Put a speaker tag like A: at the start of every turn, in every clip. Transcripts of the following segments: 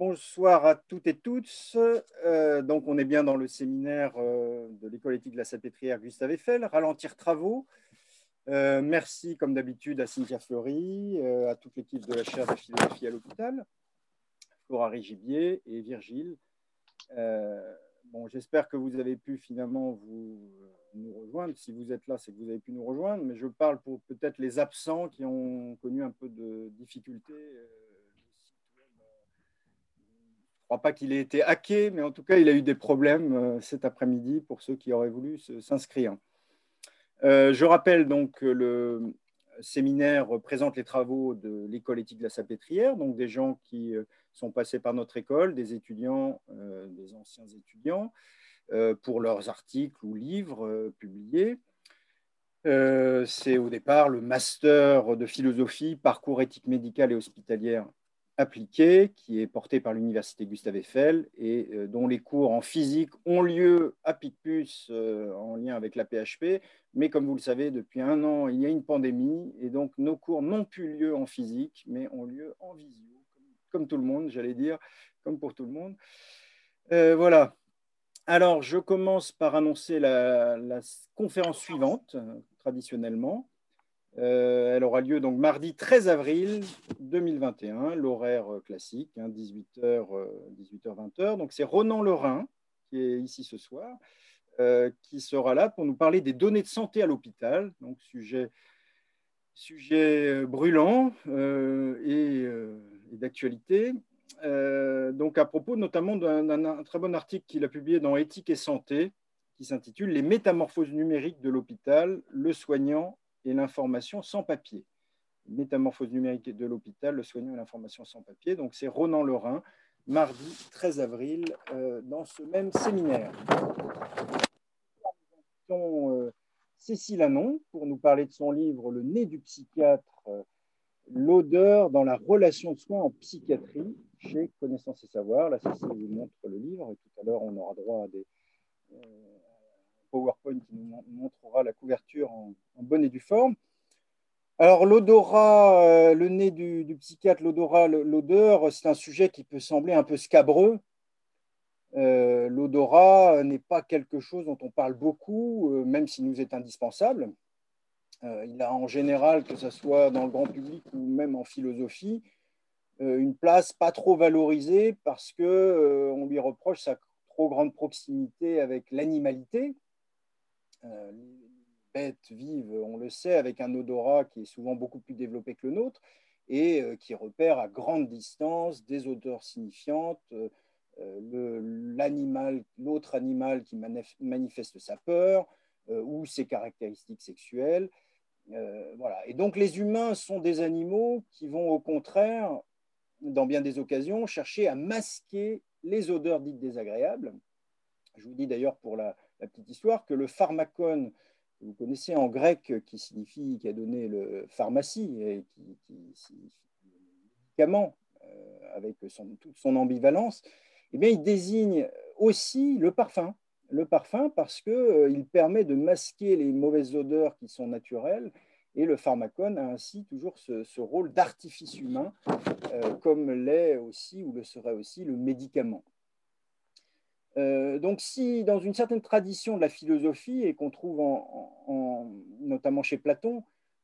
A: bonsoir à toutes et tous. Euh, donc, on est bien dans le séminaire euh, de l'école éthique de la Salpêtrière Gustave Eiffel, Ralentir travaux. Euh, merci, comme d'habitude, à Cynthia Fleury, à toute l'équipe de la chaire de philosophie à l'hôpital, Flora Rigibier et Virgile. bon, j'espère que vous avez pu finalement vous, nous rejoindre. Si vous êtes là, c'est que vous avez pu nous rejoindre, mais je parle pour peut-être les absents qui ont connu un peu de difficultés crois pas qu'il ait été hacké, mais en tout cas, il a eu des problèmes euh, cet après-midi pour ceux qui auraient voulu s'inscrire. Euh, je rappelle donc que le séminaire présente les travaux de l'école éthique de la Salpêtrière, donc des gens qui euh, sont passés par notre école, des étudiants, des anciens étudiants, pour leurs articles ou livres publiés. C'est au départ le master de philosophie, parcours éthique médicale et hospitalière appliqué qui est porté par l'Université Gustave Eiffel et euh, dont les cours en physique ont lieu à Picpus euh, en lien avec la PHP. Mais comme vous le savez, depuis un an, il y a une pandémie et donc nos cours n'ont plus lieu en physique, mais ont lieu en visio, comme, tout le monde, j'allais dire, comme pour tout le monde. Euh, voilà. Alors, je commence par annoncer la conférence suivante, traditionnellement. Euh, elle aura lieu donc mardi 13 avril 2021, l'horaire euh, classique, 18h, hein, 18h, euh, 20h. Donc c'est Ronan Lorrain qui est ici ce soir, qui sera là pour nous parler des données de santé à l'hôpital, donc sujet, sujet brûlant et, d'actualité. donc à propos notamment d'un très bon article qu'il a publié dans Éthique et santé, qui s'intitule Les métamorphoses numériques de l'hôpital, le soignant et l'information sans papier. Métamorphose numérique de l'hôpital, le soignant et l'information sans papier. Donc c'est Ronan Lorrain, mardi 13 avril, euh, dans ce même séminaire. Euh, Cécile Anon pour nous parler de son livre Le nez du psychiatre, euh, l'odeur dans la relation de soins en psychiatrie chez Connaissance et Savoir. Là, Cécile vous montre le livre et tout à l'heure, on aura droit à des PowerPoint qui nous montrera la couverture en, bonne et due forme. Alors, l'odorat, euh, le nez du, psychiatre, l'odorat, l'odeur, c'est un sujet qui peut sembler un peu scabreux. Euh, l'odorat n'est pas quelque chose dont on parle beaucoup, euh, même s'il nous est indispensable. il a en général, que ce soit dans le grand public ou même en philosophie, une place pas trop valorisée parce que on lui reproche sa trop grande proximité avec l'animalité, euh, bêtes vivent, on le sait, avec un odorat qui est souvent beaucoup plus développé que le nôtre et euh, qui repère à grande distance des odeurs signifiantes, euh, l'animal, l'autre animal qui manifeste sa peur ou ses caractéristiques sexuelles. voilà. Et donc les humains sont des animaux qui vont au contraire, dans bien des occasions, chercher à masquer les odeurs dites désagréables. Je vous dis d'ailleurs pour la, la petite histoire que le pharmacone, que vous connaissez en grec, qui signifie, qui a donné le pharmacie, et qui, signifie médicament, euh, avec toute son ambivalence, eh bien, il désigne aussi le parfum. Le parfum parce qu'il euh, permet de masquer les mauvaises odeurs qui sont naturelles et le pharmacone a ainsi toujours ce, rôle d'artifice humain, euh, comme l'est aussi ou le serait aussi le médicament. Euh, donc, si dans une certaine tradition de la philosophie, et qu'on trouve notamment chez Platon,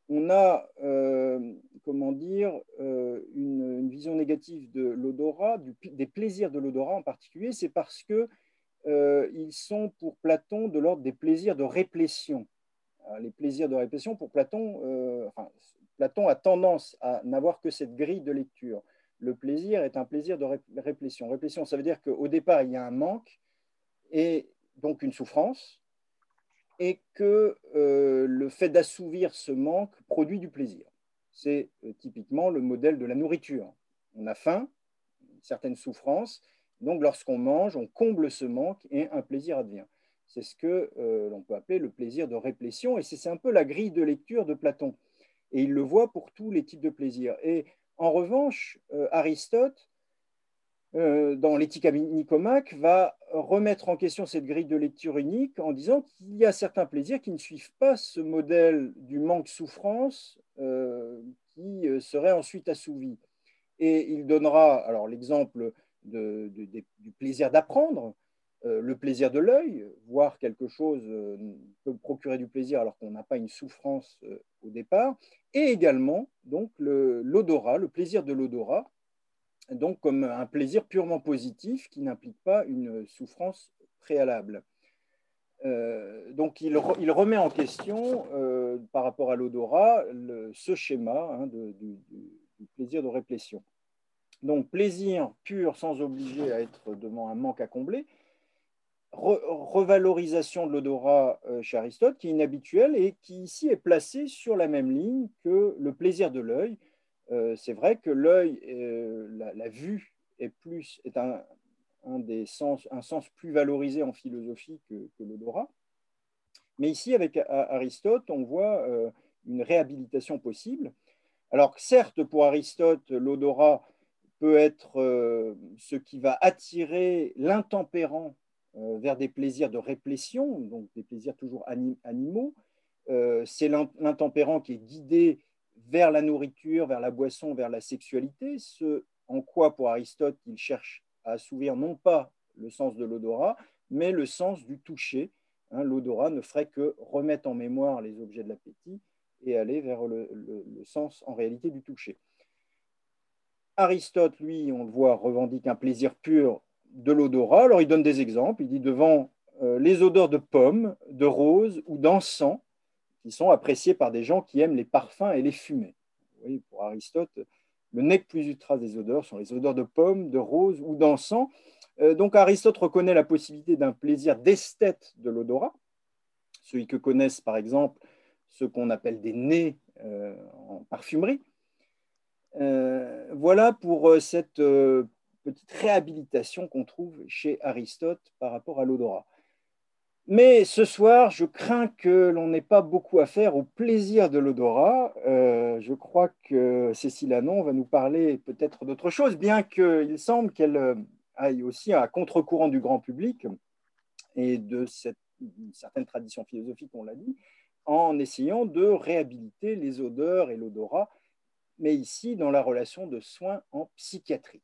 A: on a, euh, comment dire, euh, une, vision négative de l'odorat, des plaisirs de l'odorat en particulier, c'est parce que ils sont pour Platon de l'ordre des plaisirs de réplétion. les plaisirs de réplétion, pour Platon, Platon a tendance à n'avoir que cette grille de lecture le plaisir est un plaisir de réplétion. Réplétion, ça veut dire qu'au départ, il y a un manque et donc une souffrance, et que euh, le fait d'assouvir ce manque produit du plaisir. C'est euh, typiquement le modèle de la nourriture. On a faim, une certaine souffrance, donc lorsqu'on mange, on comble ce manque et un plaisir advient. C'est ce que euh, l'on peut appeler le plaisir de réplétion, et c'est un peu la grille de lecture de Platon. Et il le voit pour tous les types de plaisirs. Et en revanche, Aristote dans l'éthique Nicomaque, va remettre en question cette grille de lecture unique en disant qu'il y a certains plaisirs qui ne suivent pas ce modèle du manque-souffrance euh, qui euh, serait ensuite assouvi. Et il donnera alors l'exemple du plaisir d'apprendre, euh, le plaisir de l'œil, voir quelque chose euh, peut procurer du plaisir alors qu'on n'a pas une souffrance euh, au départ, et également donc l'odorat, le, plaisir de l'odorat, donc comme un plaisir purement positif qui n'implique pas une souffrance préalable. donc il, remet en question par rapport à l'odorat ce schéma hein, du, plaisir de réplétion. Donc plaisir pur sans obliger à être devant un manque à combler, revalorisation de l'odorat euh, chez Aristote qui est inhabituelle et qui ici est placée sur la même ligne que le plaisir de l'œil. Euh, c'est vrai que l'œil, euh, la, vue est, plus, est un, des sens, un sens plus valorisé en philosophie que, l'odorat. Mais ici, avec Aristote, on voit une réhabilitation possible. Alors certes, pour Aristote, l'odorat peut être ce qui va attirer l'intempérant euh, vers des plaisirs de réplétion, donc des plaisirs toujours animaux. Euh, c'est l'intempérant qui est guidé vers la nourriture, vers la boisson, vers la sexualité, ce en quoi pour Aristote il cherche à assouvir non pas le sens de l'odorat, mais le sens du toucher. Hein, l'odorat ne ferait que remettre en mémoire les objets de l'appétit et aller vers le, sens en réalité du toucher. Aristote, lui, on le voit, revendique un plaisir pur de l'odorat. Alors il donne des exemples. Il dit devant euh, les odeurs de pommes, de roses ou d'encens, sont appréciées par des gens qui aiment les parfums et les fumées. Pour Aristote, le nec plus ultra des odeurs sont les odeurs de pommes, de roses ou d'encens. Euh, donc Aristote reconnaît la possibilité d'un plaisir d'esthète de l'odorat, celui que connaissent par exemple ceux qu'on appelle des nez euh, en parfumerie. voilà pour cette petite réhabilitation qu'on trouve chez Aristote par rapport à l'odorat. Mais ce soir, je crains que l'on n'ait pas beaucoup à faire au plaisir de l'odorat. Euh, je crois que Cécile Anon va nous parler peut-être d'autre chose, bien qu'il semble qu'elle euh, aille aussi à contre-courant du grand public et de cette certaine tradition philosophique, on l'a dit, en essayant de réhabiliter les odeurs et l'odorat, mais ici dans la relation de soins en psychiatrie.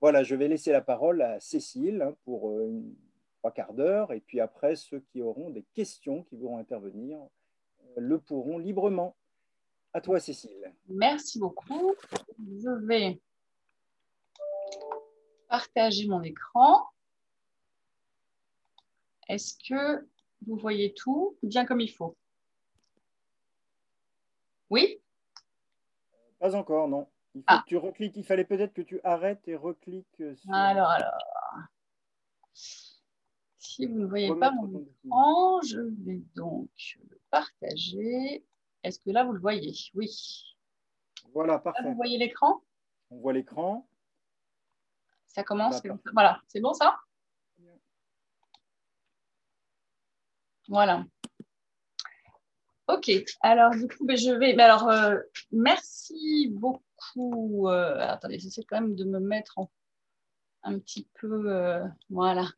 A: Voilà, je vais laisser la parole à Cécile hein, pour euh, une, trois quarts d'heure, et puis après, ceux qui auront des questions, qui voudront intervenir, euh, le pourront librement. À toi, Cécile.
B: Merci beaucoup. Je vais partager mon écran. Est-ce que vous voyez tout bien comme il faut? Oui?
A: Pas encore, non. Il ah. tu recliques. Il fallait peut-être que tu arrêtes et recliques.
B: Sur... Alors, alors. Si vous ne voyez pas mon écran, je vais donc le partager. Est-ce que là, vous le voyez? Oui.
A: Voilà, parfait.
B: vous voyez l'écran?
A: On voit l'écran.
B: Ça commence. Voilà, c'est bon ça? Voilà. Ok, alors du coup, ben, je vais. Mais alors, euh, merci beaucoup euh, attendez, j'essaie quand même de me mettre un petit peu. Euh, voilà.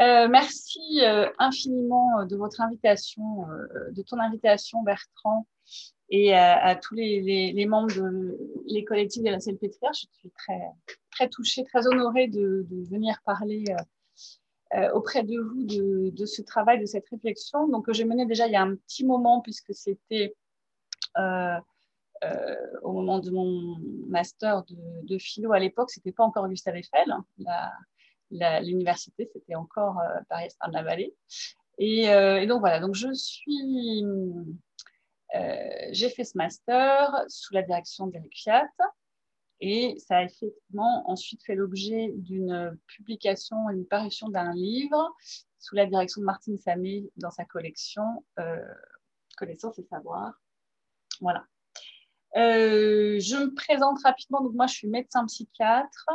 B: Euh, merci infiniment de votre invitation, de ton invitation, Bertrand, et à, tous les, membres de les collectifs de la CLPTR. Je suis très, très touchée, très honorée de, venir parler auprès de vous de, ce travail, de cette réflexion. Donc, que j'ai mené déjà il y a un petit moment, puisque c'était euh, au moment de mon master de, philo à l'époque, c'était pas encore Gustave Eiffel. Hein. L'université, c'était encore euh, Paris-Estrin-de-la-Vallée. Et, euh, et, donc voilà, donc je suis, j'ai fait ce master sous la direction d'Eric Fiat. Et ça a effectivement ensuite fait l'objet d'une publication, une parution d'un livre sous la direction de Martine Samé dans sa collection Connaissance et savoir. Voilà. Euh, je me présente rapidement. Donc, moi, je suis médecin psychiatre.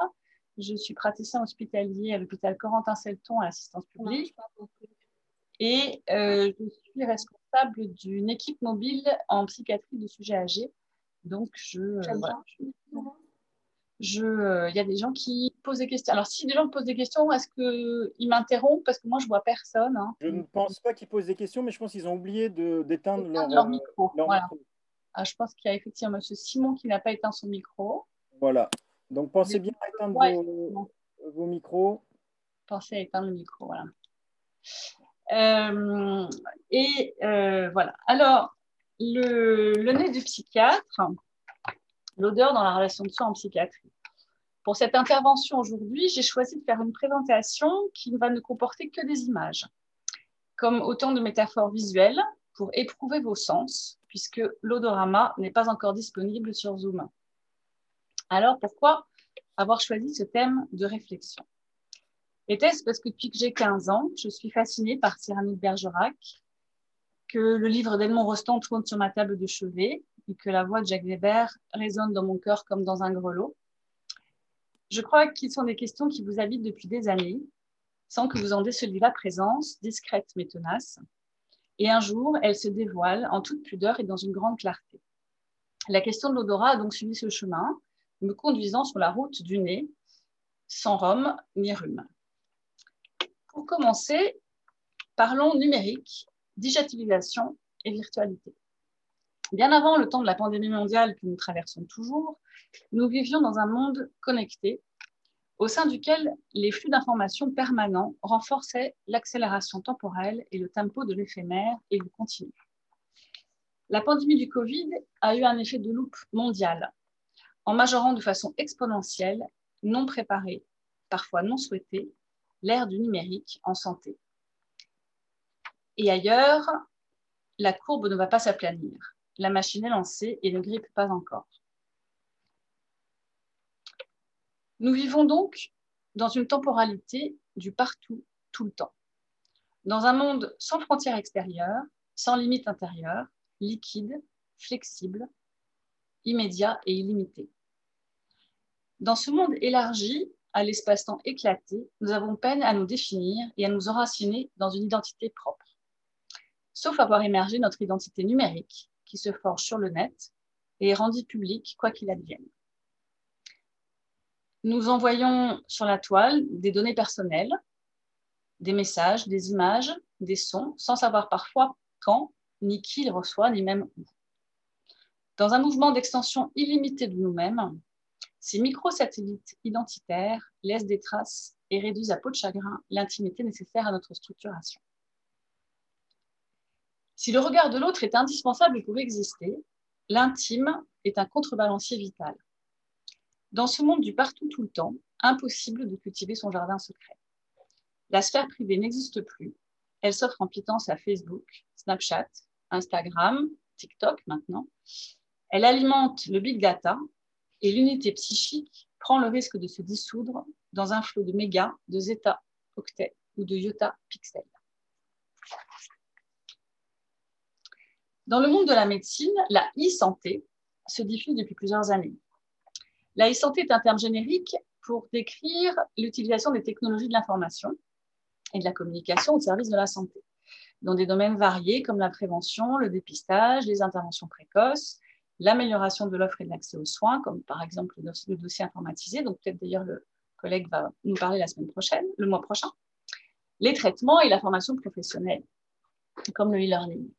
B: Je suis praticien hospitalier à l'hôpital Corentin-Selton à l'assistance publique. Et euh, je suis responsable d'une équipe mobile en psychiatrie de sujets âgés. Donc, je. Euh, je, il y a des gens qui posent des questions. Alors, si des gens posent des questions, est-ce qu'ils m'interrompent? Parce que moi, je vois personne. Hein.
A: Je ne pense pas qu'ils posent des questions, mais je pense qu'ils ont oublié d'éteindre leur, micro.
B: Ah, je pense qu'il y a effectivement M. Simon qui n'a pas éteint son micro.
A: Voilà. Donc pensez bien à éteindre micro.
B: Pensez à éteindre le micro, voilà. Euh, et euh, voilà. Alors, le, le, nez du psychiatre, l'odeur dans la relation de soins en psychiatrie. Pour cette intervention aujourd'hui, j'ai choisi de faire une présentation qui ne va ne comporter que des images, comme autant de métaphores visuelles pour éprouver vos sens, puisque l'odorama n'est pas encore disponible sur Zoom. Alors, pourquoi avoir choisi ce thème de réflexion? Était-ce parce que depuis que j'ai 15 ans, je suis fascinée par Cyrano de Bergerac, que le livre d'Edmond Rostand tourne sur ma table de chevet et que la voix de Jacques Weber résonne dans mon cœur comme dans un grelot? Je crois qu'ils sont des questions qui vous habitent depuis des années, sans que vous en déceliez la présence, discrète mais tenace. Et un jour, elles se dévoilent en toute pudeur et dans une grande clarté. La question de l'odorat a donc suivi ce chemin, me conduisant sur la route du nez, sans rhum ni rhume. Pour commencer, parlons numérique, digitalisation et virtualité. Bien avant le temps de la pandémie mondiale que nous traversons toujours, nous vivions dans un monde connecté au sein duquel les flux d'informations permanents renforçaient l'accélération temporelle et le tempo de l'éphémère et du continu. La pandémie du Covid a eu un effet de loupe mondial en majorant de façon exponentielle, non préparée, parfois non souhaitée, l'ère du numérique en santé. Et ailleurs, la courbe ne va pas s'aplanir. La machine est lancée et ne grippe pas encore. Nous vivons donc dans une temporalité du partout, tout le temps. Dans un monde sans frontières extérieures, sans limites intérieures, liquide, flexible, immédiat et illimité. Dans ce monde élargi, à l'espace-temps éclaté, nous avons peine à nous définir et à nous enraciner dans une identité propre. Sauf avoir émergé notre identité numérique, qui se forge sur le net et est rendue publique quoi qu'il advienne. Nous envoyons sur la toile des données personnelles, des messages, des images, des sons, sans savoir parfois quand, ni qui les reçoit, ni même où. Dans un mouvement d'extension illimitée de nous-mêmes, ces microsatellites identitaires laissent des traces et réduisent à peau de chagrin l'intimité nécessaire à notre structuration. Si le regard de l'autre est indispensable pour exister, l'intime est un contrebalancier vital. Dans ce monde du partout tout le temps, impossible de cultiver son jardin secret. La sphère privée n'existe plus. Elle s'offre en pitance à Facebook, Snapchat, Instagram, TikTok maintenant. Elle alimente le big data et l'unité psychique prend le risque de se dissoudre dans un flot de mégas, de zeta octets ou de iota pixels. Dans le monde de la médecine, la e-santé se diffuse depuis plusieurs années. La e-santé est un terme générique pour décrire l'utilisation des technologies de l'information et de la communication au service de la santé, dans des domaines variés comme la prévention, le dépistage, les interventions précoces, l'amélioration de l'offre et de l'accès aux soins, comme par exemple le dossier informatisé, donc peut-être d'ailleurs le collègue va nous parler la semaine prochaine, le mois prochain, les traitements et la formation professionnelle, comme le e-learning.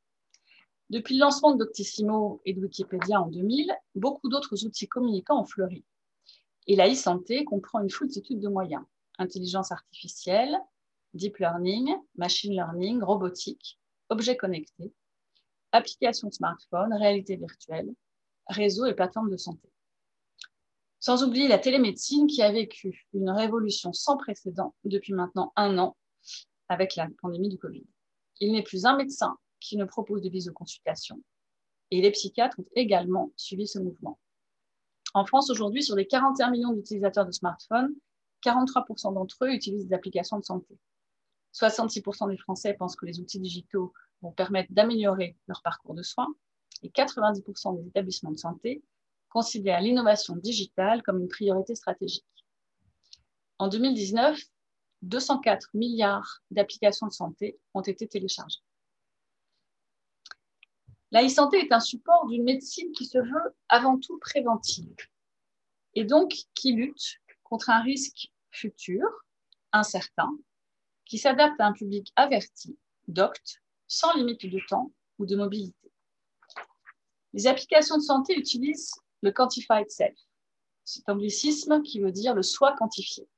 B: Depuis le lancement de Doctissimo et de Wikipédia en 2000, beaucoup d'autres outils communicants ont fleuri. Et la e-santé comprend une foultitude de moyens. Intelligence artificielle, deep learning, machine learning, robotique, objets connectés, applications smartphone, réalité virtuelle, réseaux et plateformes de santé. Sans oublier la télémédecine qui a vécu une révolution sans précédent depuis maintenant un an avec la pandémie du Covid. Il n'est plus un médecin qui ne propose de visioconsultation et les psychiatres ont également suivi ce mouvement. En France, aujourd'hui, sur les 41 millions d'utilisateurs de smartphones, 43% d'entre eux utilisent des applications de santé. 66% des Français pensent que les outils digitaux vont permettre d'améliorer leur parcours de soins et 90% des établissements de santé considèrent l'innovation digitale comme une priorité stratégique. En 2019, 204 milliards d'applications de santé ont été téléchargées. La e-santé est un support d'une médecine qui se veut avant tout préventive et donc qui lutte contre un risque futur, incertain, qui s'adapte à un public averti, docte, sans limite de temps ou de mobilité. Les applications de santé utilisent le quantified self, cet anglicisme qui veut dire le soi quantifié.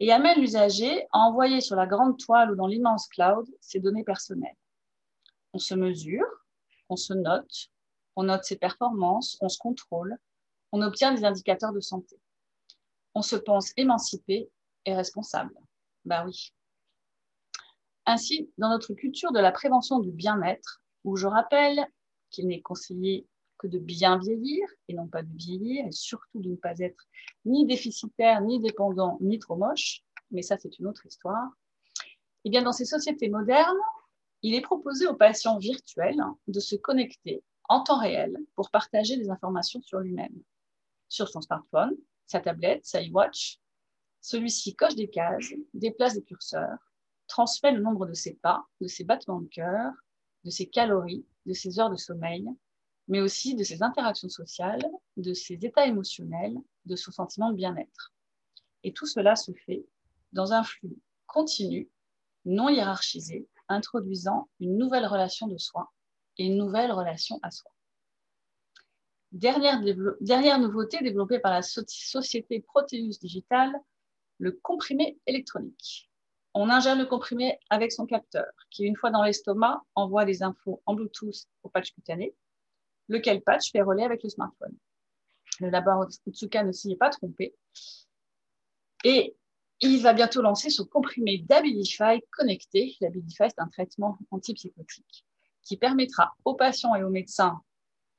B: et amène l'usager à envoyer sur la grande toile ou dans l'immense cloud ses données personnelles. On se mesure, on se note, on note ses performances, on se contrôle, on obtient des indicateurs de santé. On se pense émancipé et responsable. Bah oui. Ainsi, dans notre culture de la prévention du bien-être, où je rappelle qu'il n'est conseillé que de bien vieillir et non pas de vieillir, et surtout de ne pas être ni déficitaire, ni dépendant, ni trop moche, mais ça c'est une autre histoire. Et eh bien dans ces sociétés modernes, il est proposé aux patients virtuels de se connecter en temps réel pour partager des informations sur lui-même, sur son smartphone, sa tablette, sa e-watch. Celui-ci coche des cases, déplace des curseurs, transmet le nombre de ses pas, de ses battements de cœur, de ses calories, de ses heures de sommeil, mais aussi de ses interactions sociales, de ses états émotionnels, de son sentiment de bien-être. Et tout cela se fait dans un flux continu, non hiérarchisé, introduisant une nouvelle relation de soi et une nouvelle relation à soi. Dernière, dernière nouveauté développée par la société Proteus Digital, le comprimé électronique. On ingère le comprimé avec son capteur, qui une fois dans l'estomac envoie des infos en Bluetooth au patch cutané lequel patch fait relais avec le smartphone. Le laboratoire Otsuka ne s'y est pas trompé. Et il va bientôt lancer son comprimé d'Abilify connecté. L'Abilify, c'est un traitement antipsychotique qui permettra aux patients et aux médecins,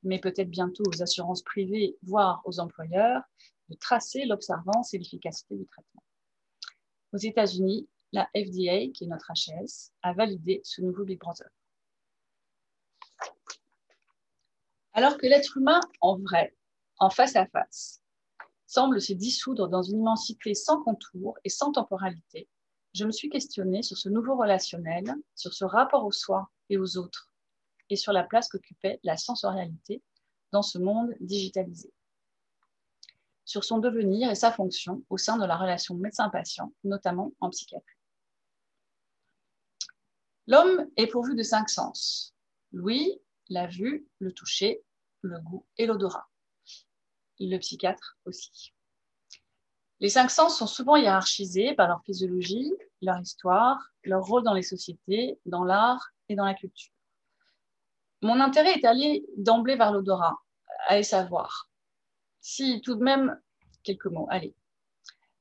B: mais peut-être bientôt aux assurances privées, voire aux employeurs, de tracer l'observance et l'efficacité du traitement. Aux États-Unis, la FDA, qui est notre HS, a validé ce nouveau Big Brother. Alors que l'être humain, en vrai, en face à face, semble se dissoudre dans une immensité sans contour et sans temporalité, je me suis questionnée sur ce nouveau relationnel, sur ce rapport au soi et aux autres, et sur la place qu'occupait la sensorialité dans ce monde digitalisé, sur son devenir et sa fonction au sein de la relation médecin-patient, notamment en psychiatrie. L'homme est pourvu de cinq sens. Louis, la vue, le toucher, le goût et l'odorat. Le psychiatre aussi. Les cinq sens sont souvent hiérarchisés par leur physiologie, leur histoire, leur rôle dans les sociétés, dans l'art et dans la culture. Mon intérêt est allé d'emblée vers l'odorat, à savoir. Si tout de même, quelques mots, allez.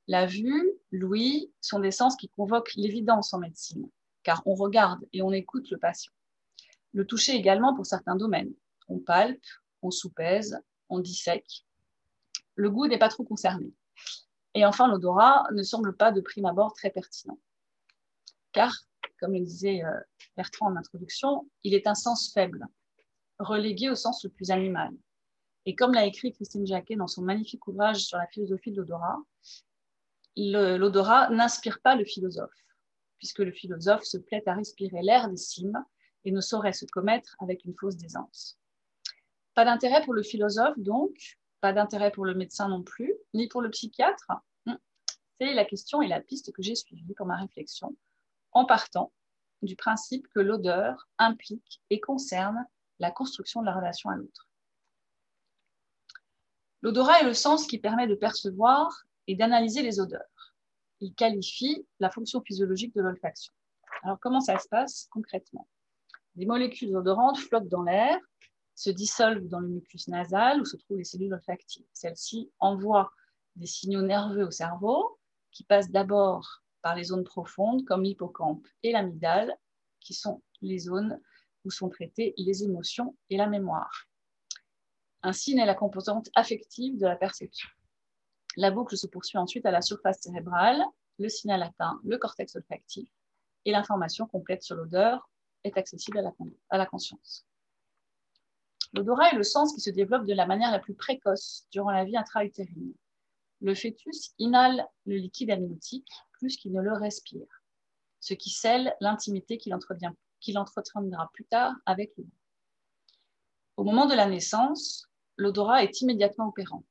B: La vue, l'ouïe sont des sens qui convoquent l'évidence en médecine, car on regarde et on écoute le patient le toucher également pour certains domaines. On palpe, on soupèse, on dissèque. Le goût n'est pas trop concerné. Et enfin, l'odorat ne semble pas de prime abord très pertinent. Car, comme le disait euh, Bertrand en introduction, il est un sens faible, relégué au sens le plus animal. Et comme l'a écrit Christine Jacquet dans son magnifique ouvrage sur la philosophie de l'odorat, l'odorat n'inspire pas le philosophe, puisque le philosophe se plaît à respirer l'air des cimes et ne saurait se commettre avec une fausse décence. Pas d'intérêt pour le philosophe, donc, pas d'intérêt pour le médecin non plus, ni pour le psychiatre. Hmm. C'est la question et la piste que j'ai suivie pour ma réflexion, en partant du principe que l'odeur implique et concerne la construction de la relation à l'autre. L'odorat est le sens qui permet de percevoir et d'analyser les odeurs. Il qualifie la fonction physiologique de l'olfaction. Alors comment ça se passe concrètement? Des molécules odorantes flottent dans l'air, se dissolvent dans le mucus nasal où se trouvent les cellules olfactives. Celles-ci envoient des signaux nerveux au cerveau qui passent d'abord par les zones profondes comme l'hippocampe et l'amygdale, qui sont les zones où sont traitées les émotions et la mémoire. Ainsi naît la composante affective de la perception. La boucle se poursuit ensuite à la surface cérébrale, le signal atteint le cortex olfactif et l'information complète sur l'odeur est accessible à la, conscience. L'odorat est le sens qui se développe de la manière la plus précoce durant la vie intra-utérine. Le fœtus inhale le liquide amniotique plus qu'il ne le respire, ce qui scelle l'intimité qu'il entretiendra plus tard avec le Au moment de la naissance, l'odorat est immédiatement opérant.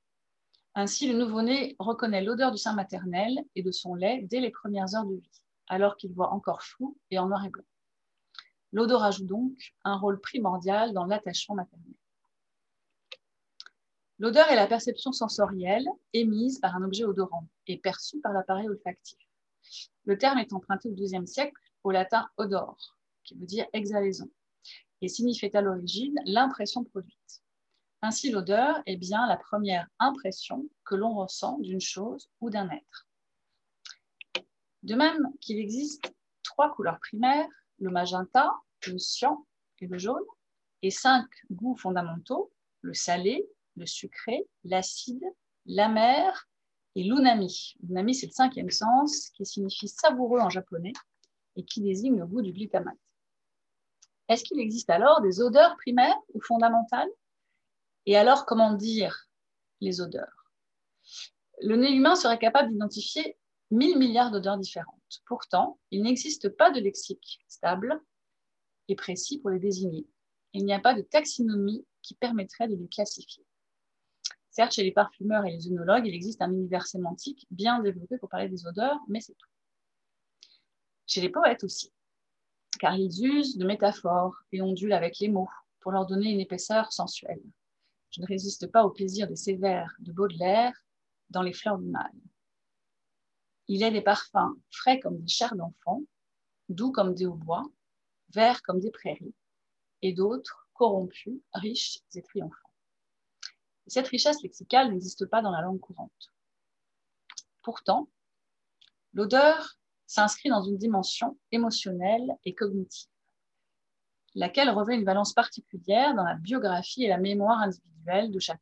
B: Ainsi, le nouveau-né reconnaît l'odeur du sein maternel et de son lait dès les premières heures de vie, alors qu'il voit encore flou et en noir et blanc. L'odorat joue donc un rôle primordial dans l'attachement maternel. L'odeur est la perception sensorielle émise par un objet odorant et perçue par l'appareil olfactif. Le terme est emprunté au XIIe siècle au latin odor, qui veut dire exhalaison, et signifiait à l'origine l'impression produite. Ainsi, l'odeur est bien la première impression que l'on ressent d'une chose ou d'un être. De même qu'il existe trois couleurs primaires, le magenta, le cyan et le jaune, et cinq goûts fondamentaux, le salé, le sucré, l'acide, l'amer et l'unami. L'unami, c'est le cinquième sens qui signifie savoureux en japonais et qui désigne le goût du glutamate. Est-ce qu'il existe alors des odeurs primaires ou fondamentales? Et alors, comment dire les odeurs? Le nez humain serait capable d'identifier 1000 milliards d'odeurs différentes. Pourtant, il n'existe pas de lexique stable et précis pour les désigner. Il n'y a pas de taxinomie qui permettrait de les classifier. Certes, chez les parfumeurs et les œnologues, il existe un univers sémantique bien développé pour parler des odeurs, mais c'est tout. Chez les poètes aussi, car ils usent de métaphores et ondulent avec les mots pour leur donner une épaisseur sensuelle. Je ne résiste pas au plaisir de ces vers de Baudelaire dans Les fleurs du mal. Il est des parfums frais comme des chairs d'enfants, doux comme des hautbois, verts comme des prairies, et d'autres corrompus, riches et triomphants. Cette richesse lexicale n'existe pas dans la langue courante. Pourtant, l'odeur s'inscrit dans une dimension émotionnelle et cognitive, laquelle revêt une valence particulière dans la biographie et la mémoire individuelle de chacun.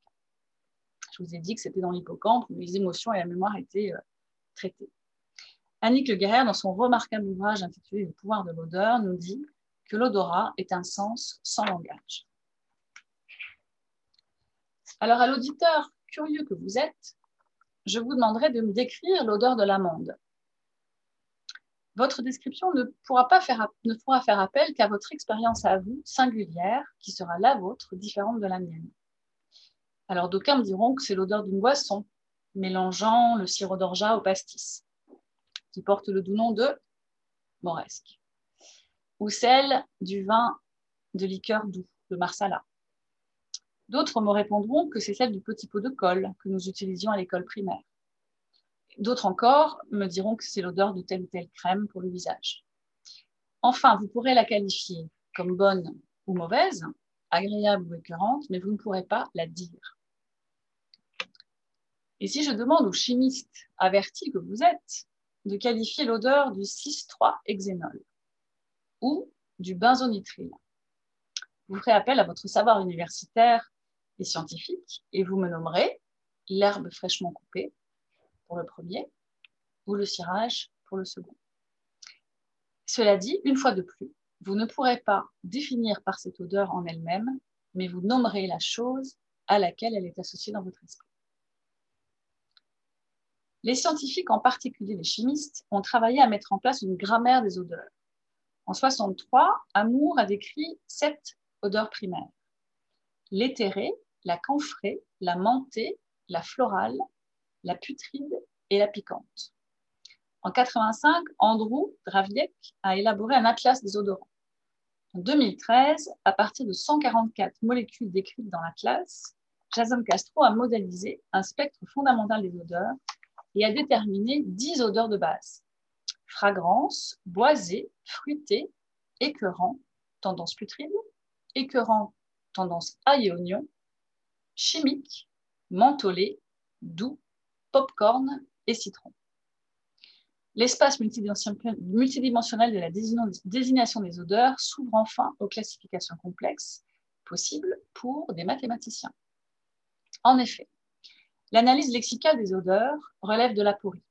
B: Je vous ai dit que c'était dans l'hippocampe où les émotions et la mémoire étaient euh, traitées. Annick Le Guerrière, dans son remarquable ouvrage intitulé Le pouvoir de l'odeur, nous dit que l'odorat est un sens sans langage. Alors, à l'auditeur curieux que vous êtes, je vous demanderai de me décrire l'odeur de l'amande. Votre description ne pourra, faire, appel qu'à votre expérience à vous, singulière, qui sera la vôtre, différente de la mienne. Alors, d'aucuns me diront que c'est l'odeur d'une boisson, mélangeant le sirop d'orgeat au pastis, qui porte le doux nom de moresque, ou celle du vin de liqueur doux, le marsala. D'autres me répondront que c'est celle du petit pot de colle que nous utilisions à l'école primaire. D'autres encore me diront que c'est l'odeur de telle ou telle crème pour le visage. Enfin, vous pourrez la qualifier comme bonne ou mauvaise, agréable ou écœurante, mais vous ne pourrez pas la dire. Et si je demande au chimiste averti que vous êtes de qualifier l'odeur du 6,3-hexénol ou du benzonitrile, vous ferez appel à votre savoir universitaire scientifique, et vous me nommerez l'herbe fraîchement coupée pour le premier ou le cirage pour le second. Cela dit, une fois de plus, vous ne pourrez pas définir par cette odeur en elle-même, mais vous nommerez la chose à laquelle elle est associée dans votre esprit. Les scientifiques, en particulier les chimistes, ont travaillé à mettre en place une grammaire des odeurs. En 63, Amour a décrit sept odeurs primaires. L'éthéré, la camphrée, la mentée, la florale, la putride et la piquante. En 85, Andrew Draviek a élaboré un atlas des odorants. En 2013, à partir de 144 molécules décrites dans l'atlas, Jason Castro a modélisé un spectre fondamental des odeurs et a déterminé 10 odeurs de base. Fragrance, boisé, fruité, écœurant, tendance putride, écœurant, tendance ail et oignon, chimique, mentholé, doux, popcorn et citron. L'espace multidimensionnel de la désignation des odeurs s'ouvre enfin aux classifications complexes possibles pour des mathématiciens. En effet, l'analyse lexicale des odeurs relève de l'aporie.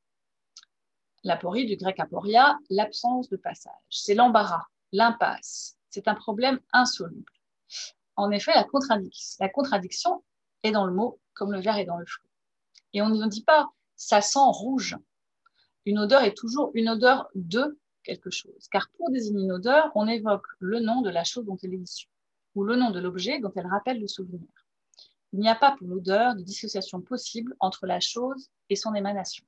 B: L'aporie du grec aporia, l'absence de passage. C'est l'embarras, l'impasse. C'est un problème insoluble. En effet, la, contradiction est dans le mot comme le verre est dans le fruit. Et on ne dit pas ça sent rouge. Une odeur est toujours une odeur de quelque chose. Car pour désigner une odeur, on évoque le nom de la chose dont elle est issue ou le nom de l'objet dont elle rappelle le souvenir. Il n'y a pas pour l'odeur de dissociation possible entre la chose et son émanation.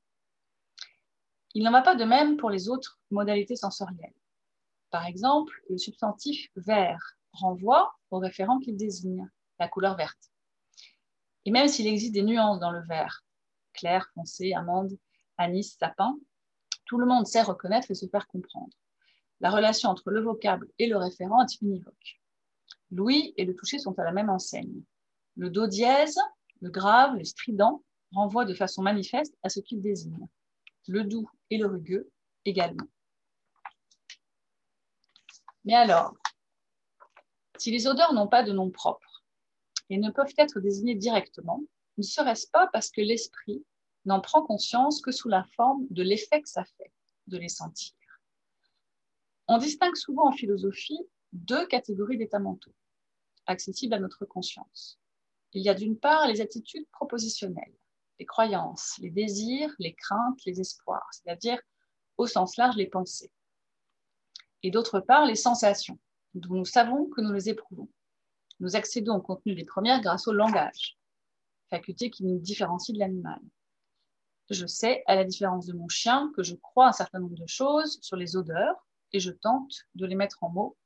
B: Il n'en va pas de même pour les autres modalités sensorielles. Par exemple, le substantif vert renvoie au référent qu'il désigne, la couleur verte. Et même s'il existe des nuances dans le vert, clair, foncé, amande, anis, sapin, Tout le monde sait reconnaître et se faire comprendre. La relation entre le vocable et le référent est univoque. L'ouïe et le toucher sont à la même enseigne. Le do dièse, le grave, le strident renvoient de façon manifeste à ce qu'il désigne. Le doux et le rugueux également. Mais alors, si les odeurs n'ont pas de nom propre et ne peuvent être désignées directement, ne serait-ce pas parce que l'esprit n'en prend conscience que sous la forme de l'effet que ça fait de les sentir On distingue souvent en philosophie deux catégories d'états mentaux accessibles à notre conscience. Il y a d'une part les attitudes propositionnelles, les croyances, les désirs, les craintes, les espoirs, c'est-à-dire au sens large les pensées. Et d'autre part les sensations, dont nous savons que nous les éprouvons. Nous accédons au contenu des premières grâce au langage, faculté qui nous différencie de l'animal. Je sais, à la différence de mon chien, que je crois un certain nombre de choses sur les odeurs et je tente de les mettre en mots.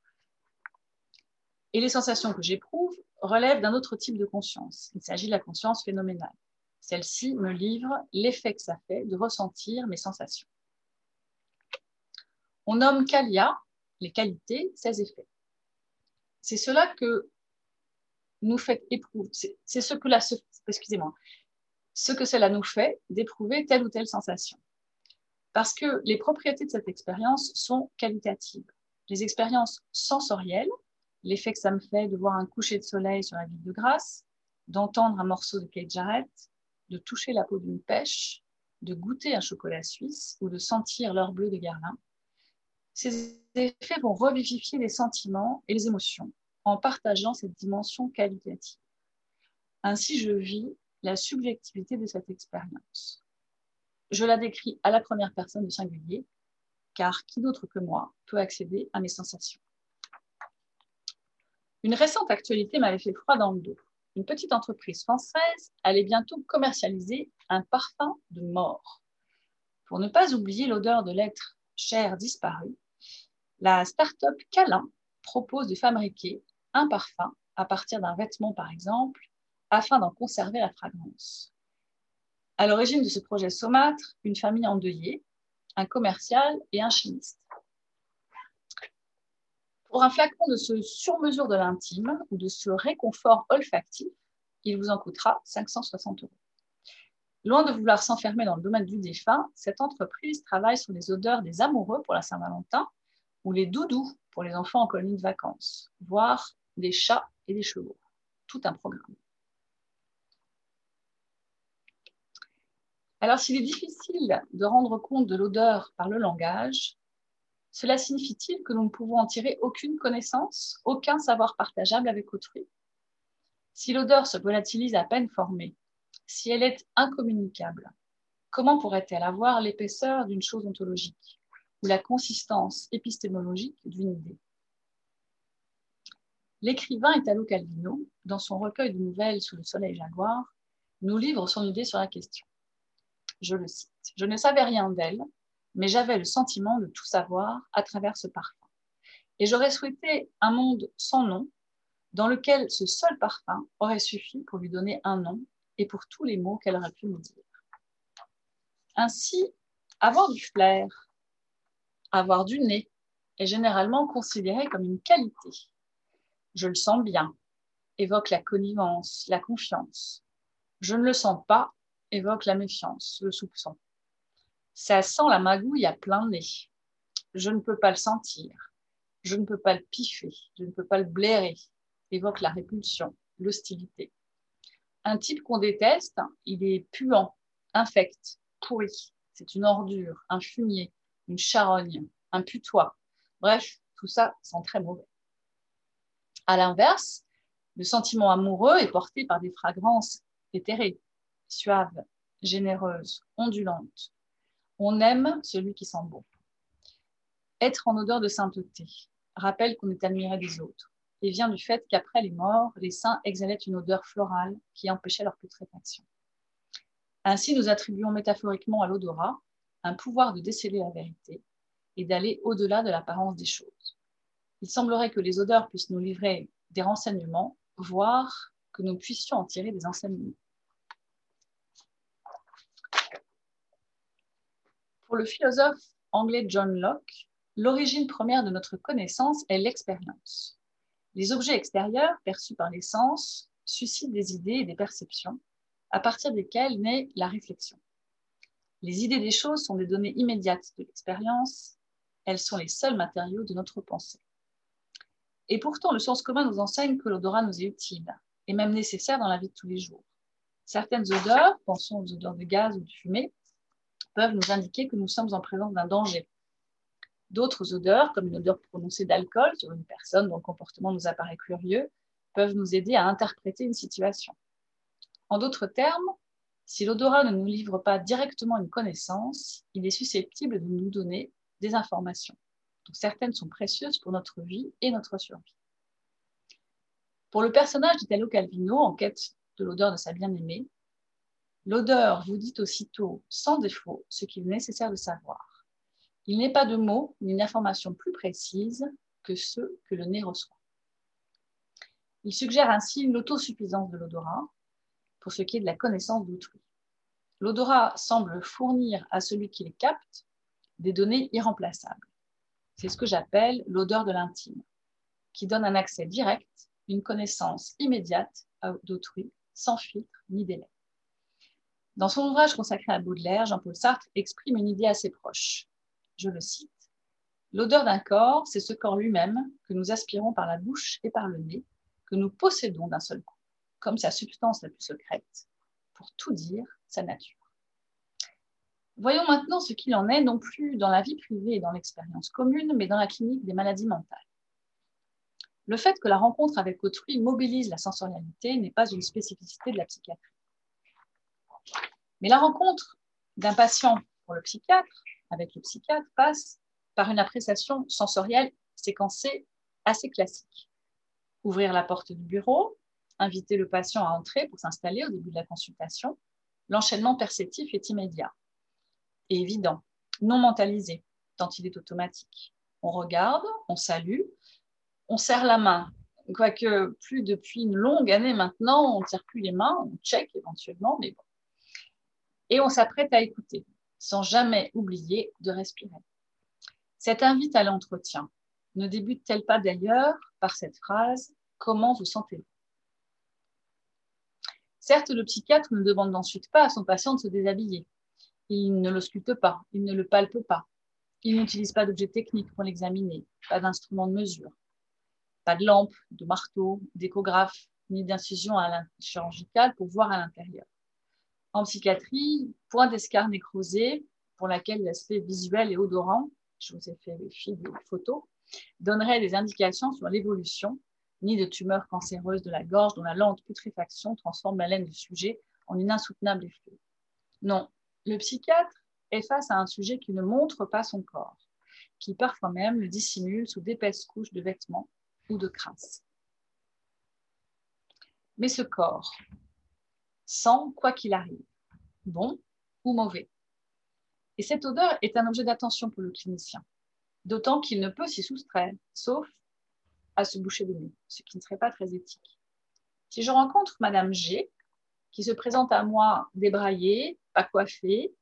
B: Et les sensations que j'éprouve relèvent d'un autre type de conscience. Il s'agit de la conscience phénoménale. Celle-ci me livre l'effet que ça fait de ressentir mes sensations. On nomme Kalia les qualités, ses effets. C'est cela que nous fait éprouver, c'est ce que la, excusez-moi, ce que cela nous fait d'éprouver telle ou telle sensation. Parce que les propriétés de cette expérience sont qualitatives. Les expériences sensorielles, l'effet que ça me fait de voir un coucher de soleil sur la ville de Grasse, d'entendre un morceau de Kate Jarrett, de toucher la peau d'une pêche, de goûter un chocolat suisse ou de sentir l'heure bleue de Guerlain, ces effets vont revivifier les sentiments et les émotions en partageant cette dimension qualitative. Ainsi, je vis la subjectivité de cette expérience. Je la décris à la première personne du singulier, car qui d'autre que moi peut accéder à mes sensations? Une récente actualité m'avait fait froid dans le dos. Une petite entreprise française allait bientôt commercialiser un parfum de mort. Pour ne pas oublier l'odeur de l'être cher disparu, la start-up Calin propose de fabriquer un parfum à partir d'un vêtement, par exemple, afin d'en conserver la fragrance. À l'origine de ce projet saumâtre, une famille endeuillée, un commercial et un chimiste. Pour un flacon de ce sur-mesure de l'intime ou de ce réconfort olfactif, il vous en coûtera 560 euros. Loin de vouloir s'enfermer dans le domaine du défunt, cette entreprise travaille sur les odeurs des amoureux pour la Saint-Valentin ou les doudous pour les enfants en colonie de vacances, voire des chats et des chevaux. Tout un programme. Alors, s'il est difficile de rendre compte de l'odeur par le langage, cela signifie-t-il que nous ne pouvons en tirer aucune connaissance, aucun savoir partageable avec autrui? Si l'odeur se volatilise à peine formée, si elle est incommunicable, comment pourrait-elle avoir l'épaisseur d'une chose ontologique ou la consistance épistémologique d'une idée? L'écrivain Italo Calvino, dans son recueil de nouvelles Sous le soleil jaguar, nous livre son idée sur la question. Je le cite. Je ne savais rien d'elle, mais j'avais le sentiment de tout savoir à travers ce parfum. Et j'aurais souhaité un monde sans nom, dans lequel ce seul parfum aurait suffi pour lui donner un nom et pour tous les mots qu'elle aurait pu nous dire. Ainsi, avoir du flair, avoir du nez est généralement considéré comme une qualité je le sens bien, évoque la connivence, la confiance. Je ne le sens pas, évoque la méfiance, le soupçon. Ça sent la magouille à plein nez. Je ne peux pas le sentir. Je ne peux pas le piffer. Je ne peux pas le blairer, évoque la répulsion, l'hostilité. Un type qu'on déteste, il est puant, infect, pourri. C'est une ordure, un fumier, une charogne, un putois. Bref, tout ça sent très mauvais. À l'inverse, le sentiment amoureux est porté par des fragrances éthérées, suaves, généreuses, ondulantes. On aime celui qui sent bon. Être en odeur de sainteté rappelle qu'on est admiré des autres et vient du fait qu'après les morts, les saints exhalaient une odeur florale qui empêchait leur putréfaction. Ainsi, nous attribuons métaphoriquement à l'odorat un pouvoir de déceler la vérité et d'aller au-delà de l'apparence des choses il semblerait que les odeurs puissent nous livrer des renseignements, voire que nous puissions en tirer des enseignements. Pour le philosophe anglais John Locke, l'origine première de notre connaissance est l'expérience. Les objets extérieurs perçus par les sens suscitent des idées et des perceptions, à partir desquelles naît la réflexion. Les idées des choses sont des données immédiates de l'expérience, elles sont les seuls matériaux de notre pensée. Et pourtant, le sens commun nous enseigne que l'odorat nous est utile, et même nécessaire dans la vie de tous les jours. Certaines odeurs, pensons aux odeurs de gaz ou de fumée, peuvent nous indiquer que nous sommes en présence d'un danger. D'autres odeurs, comme une odeur prononcée d'alcool sur une personne dont le comportement nous apparaît curieux, peuvent nous aider à interpréter une situation. En d'autres termes, si l'odorat ne nous livre pas directement une connaissance, il est susceptible de nous donner des informations. Donc, certaines sont précieuses pour notre vie et notre survie. Pour le personnage d'Italo Calvino, en quête de l'odeur de sa bien-aimée, l'odeur vous dit aussitôt, sans défaut, ce qu'il est nécessaire de savoir. Il n'est pas de mots ni d'informations plus précises que ceux que le nez reçoit. Il suggère ainsi une autosuffisance de l'odorat pour ce qui est de la connaissance d'autrui. L'odorat semble fournir à celui qui les capte des données irremplaçables. C'est ce que j'appelle l'odeur de l'intime, qui donne un accès direct une connaissance immédiate d'autrui, sans filtre ni délai. Dans son ouvrage consacré à Baudelaire, Jean-Paul Sartre exprime une idée assez proche. Je le cite. L'odeur d'un corps, c'est ce corps lui-même que nous aspirons par la bouche et par le nez, que nous possédons d'un seul coup, comme sa substance la plus secrète, pour tout dire, sa nature. Voyons maintenant ce qu'il en est, non plus dans la vie privée et dans l'expérience commune, mais dans la clinique des maladies mentales. Le fait que la rencontre avec autrui mobilise la sensorialité n'est pas une spécificité de la psychiatrie. Mais la rencontre d'un patient pour le psychiatre, avec le psychiatre, passe par une appréciation sensorielle séquencée assez classique. Ouvrir la porte du bureau, inviter le patient à entrer pour s'installer au début de la consultation. L'enchaînement perceptif est immédiat et évident, non mentalisé, tant il est automatique. On regarde, on salue, on serre la main. Quoique plus depuis une longue année maintenant, on ne tire plus les mains, on check éventuellement, mais bon. Et on s'apprête à écouter, sans jamais oublier de respirer. Cette invite à l'entretien ne débute-t-elle pas d'ailleurs par cette phrase Comment vous sentez-vous? Certes, le psychiatre ne demande ensuite pas à son patient de se déshabiller. Il ne l'ausculte pas, il ne le palpe pas. Il n'utilise pas d'objet technique pour l'examiner, pas d'instrument de mesure. Pas de lampe, de marteau, d'échographe, ni d'incision chirurgicale pour voir à l'intérieur. En psychiatrie, point d'escar nécrosé, pour laquelle l'aspect visuel et odorant, je vous ai fait des photos, donnerait des indications sur l'évolution, ni de tumeurs cancéreuses de la gorge dont la lente putréfaction transforme la laine du sujet en une insoutenable effluve. Non, le psychiatre est face à un sujet qui ne montre pas son corps, qui parfois même le dissimule sous d'épaisses couches de vêtements ou de crasse. Mais ce corps sent quoi qu'il arrive, bon ou mauvais. Et cette odeur est un objet d'attention pour le clinicien, d'autant qu'il ne peut s'y soustraire, sauf à se boucher le nez, ce qui ne serait pas très éthique. Si je rencontre Madame G, qui se présente à moi débraillée, pas coiffée,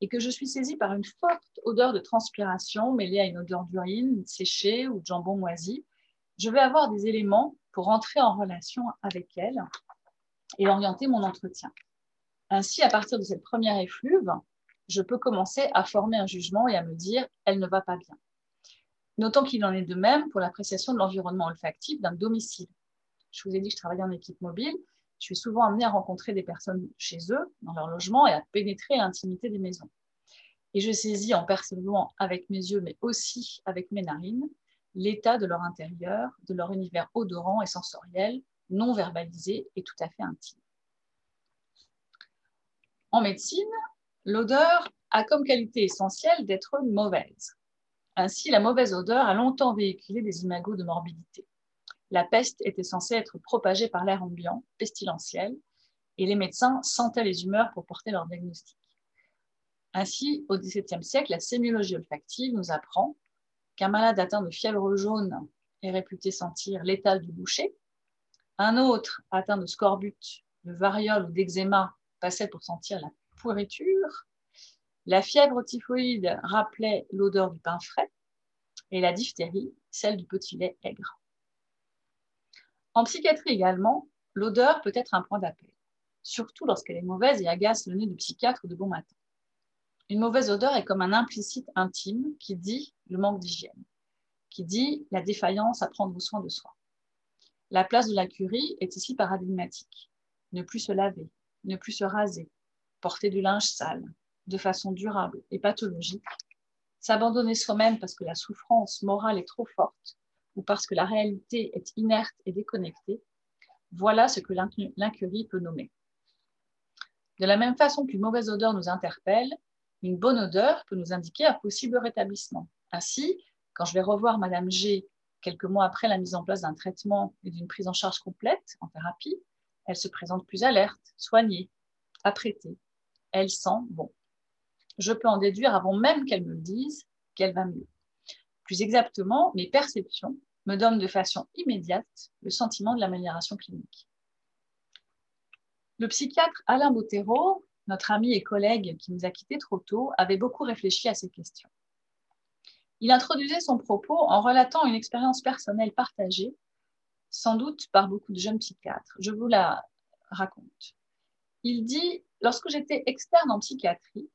B: et que je suis saisie par une forte odeur de transpiration mêlée à une odeur d'urine séchée ou de jambon moisi, je vais avoir des éléments pour entrer en relation avec elle et orienter mon entretien. Ainsi, à partir de cette première effluve, je peux commencer à former un jugement et à me dire elle ne va pas bien. Notons qu'il en est de même pour l'appréciation de l'environnement olfactif d'un domicile. Je vous ai dit que je travaillais en équipe mobile. Je suis souvent amenée à rencontrer des personnes chez eux, dans leur logement, et à pénétrer l'intimité des maisons. Et je saisis en percevant avec mes yeux, mais aussi avec mes narines, l'état de leur intérieur, de leur univers odorant et sensoriel, non verbalisé et tout à fait intime. En médecine, l'odeur a comme qualité essentielle d'être mauvaise. Ainsi, la mauvaise odeur a longtemps véhiculé des imagos de morbidité. La peste était censée être propagée par l'air ambiant, pestilentiel, et les médecins sentaient les humeurs pour porter leur diagnostic. Ainsi, au XVIIe siècle, la sémiologie olfactive nous apprend qu'un malade atteint de fièvre jaune est réputé sentir l'étal du boucher, un autre atteint de scorbut, de variole ou d'eczéma passait pour sentir la pourriture, La fièvre typhoïde rappelait l'odeur du pain frais et la diphtérie, celle du petit lait aigre. En psychiatrie également, l'odeur peut être un point d'appel, surtout lorsqu'elle est mauvaise et agace le nez du psychiatre de bon matin. Une mauvaise odeur est comme un implicite intime qui dit le manque d'hygiène, qui dit la défaillance à prendre soin de soi. La place de la curie est ici paradigmatique. Ne plus se laver, ne plus se raser, porter du linge sale, de façon durable et pathologique, s'abandonner soi-même parce que la souffrance morale est trop forte ou parce que la réalité est inerte et déconnectée, voilà ce que l'incurie peut nommer. De la même façon qu'une mauvaise odeur nous interpelle, une bonne odeur peut nous indiquer un possible rétablissement. Ainsi, quand je vais revoir Madame G quelques mois après la mise en place d'un traitement et d'une prise en charge complète en thérapie, elle se présente plus alerte, soignée, apprêtée. Elle sent bon je peux en déduire avant même qu'elle me le dise qu'elle va mieux. Plus exactement, mes perceptions me donnent de façon immédiate le sentiment de l'amélioration clinique. Le psychiatre Alain Bottero, notre ami et collègue qui nous a quittés trop tôt, avait beaucoup réfléchi à ces questions. Il introduisait son propos en relatant une expérience personnelle partagée, sans doute par beaucoup de jeunes psychiatres. Je vous la raconte. Il dit Lorsque j'étais externe en psychiatrie,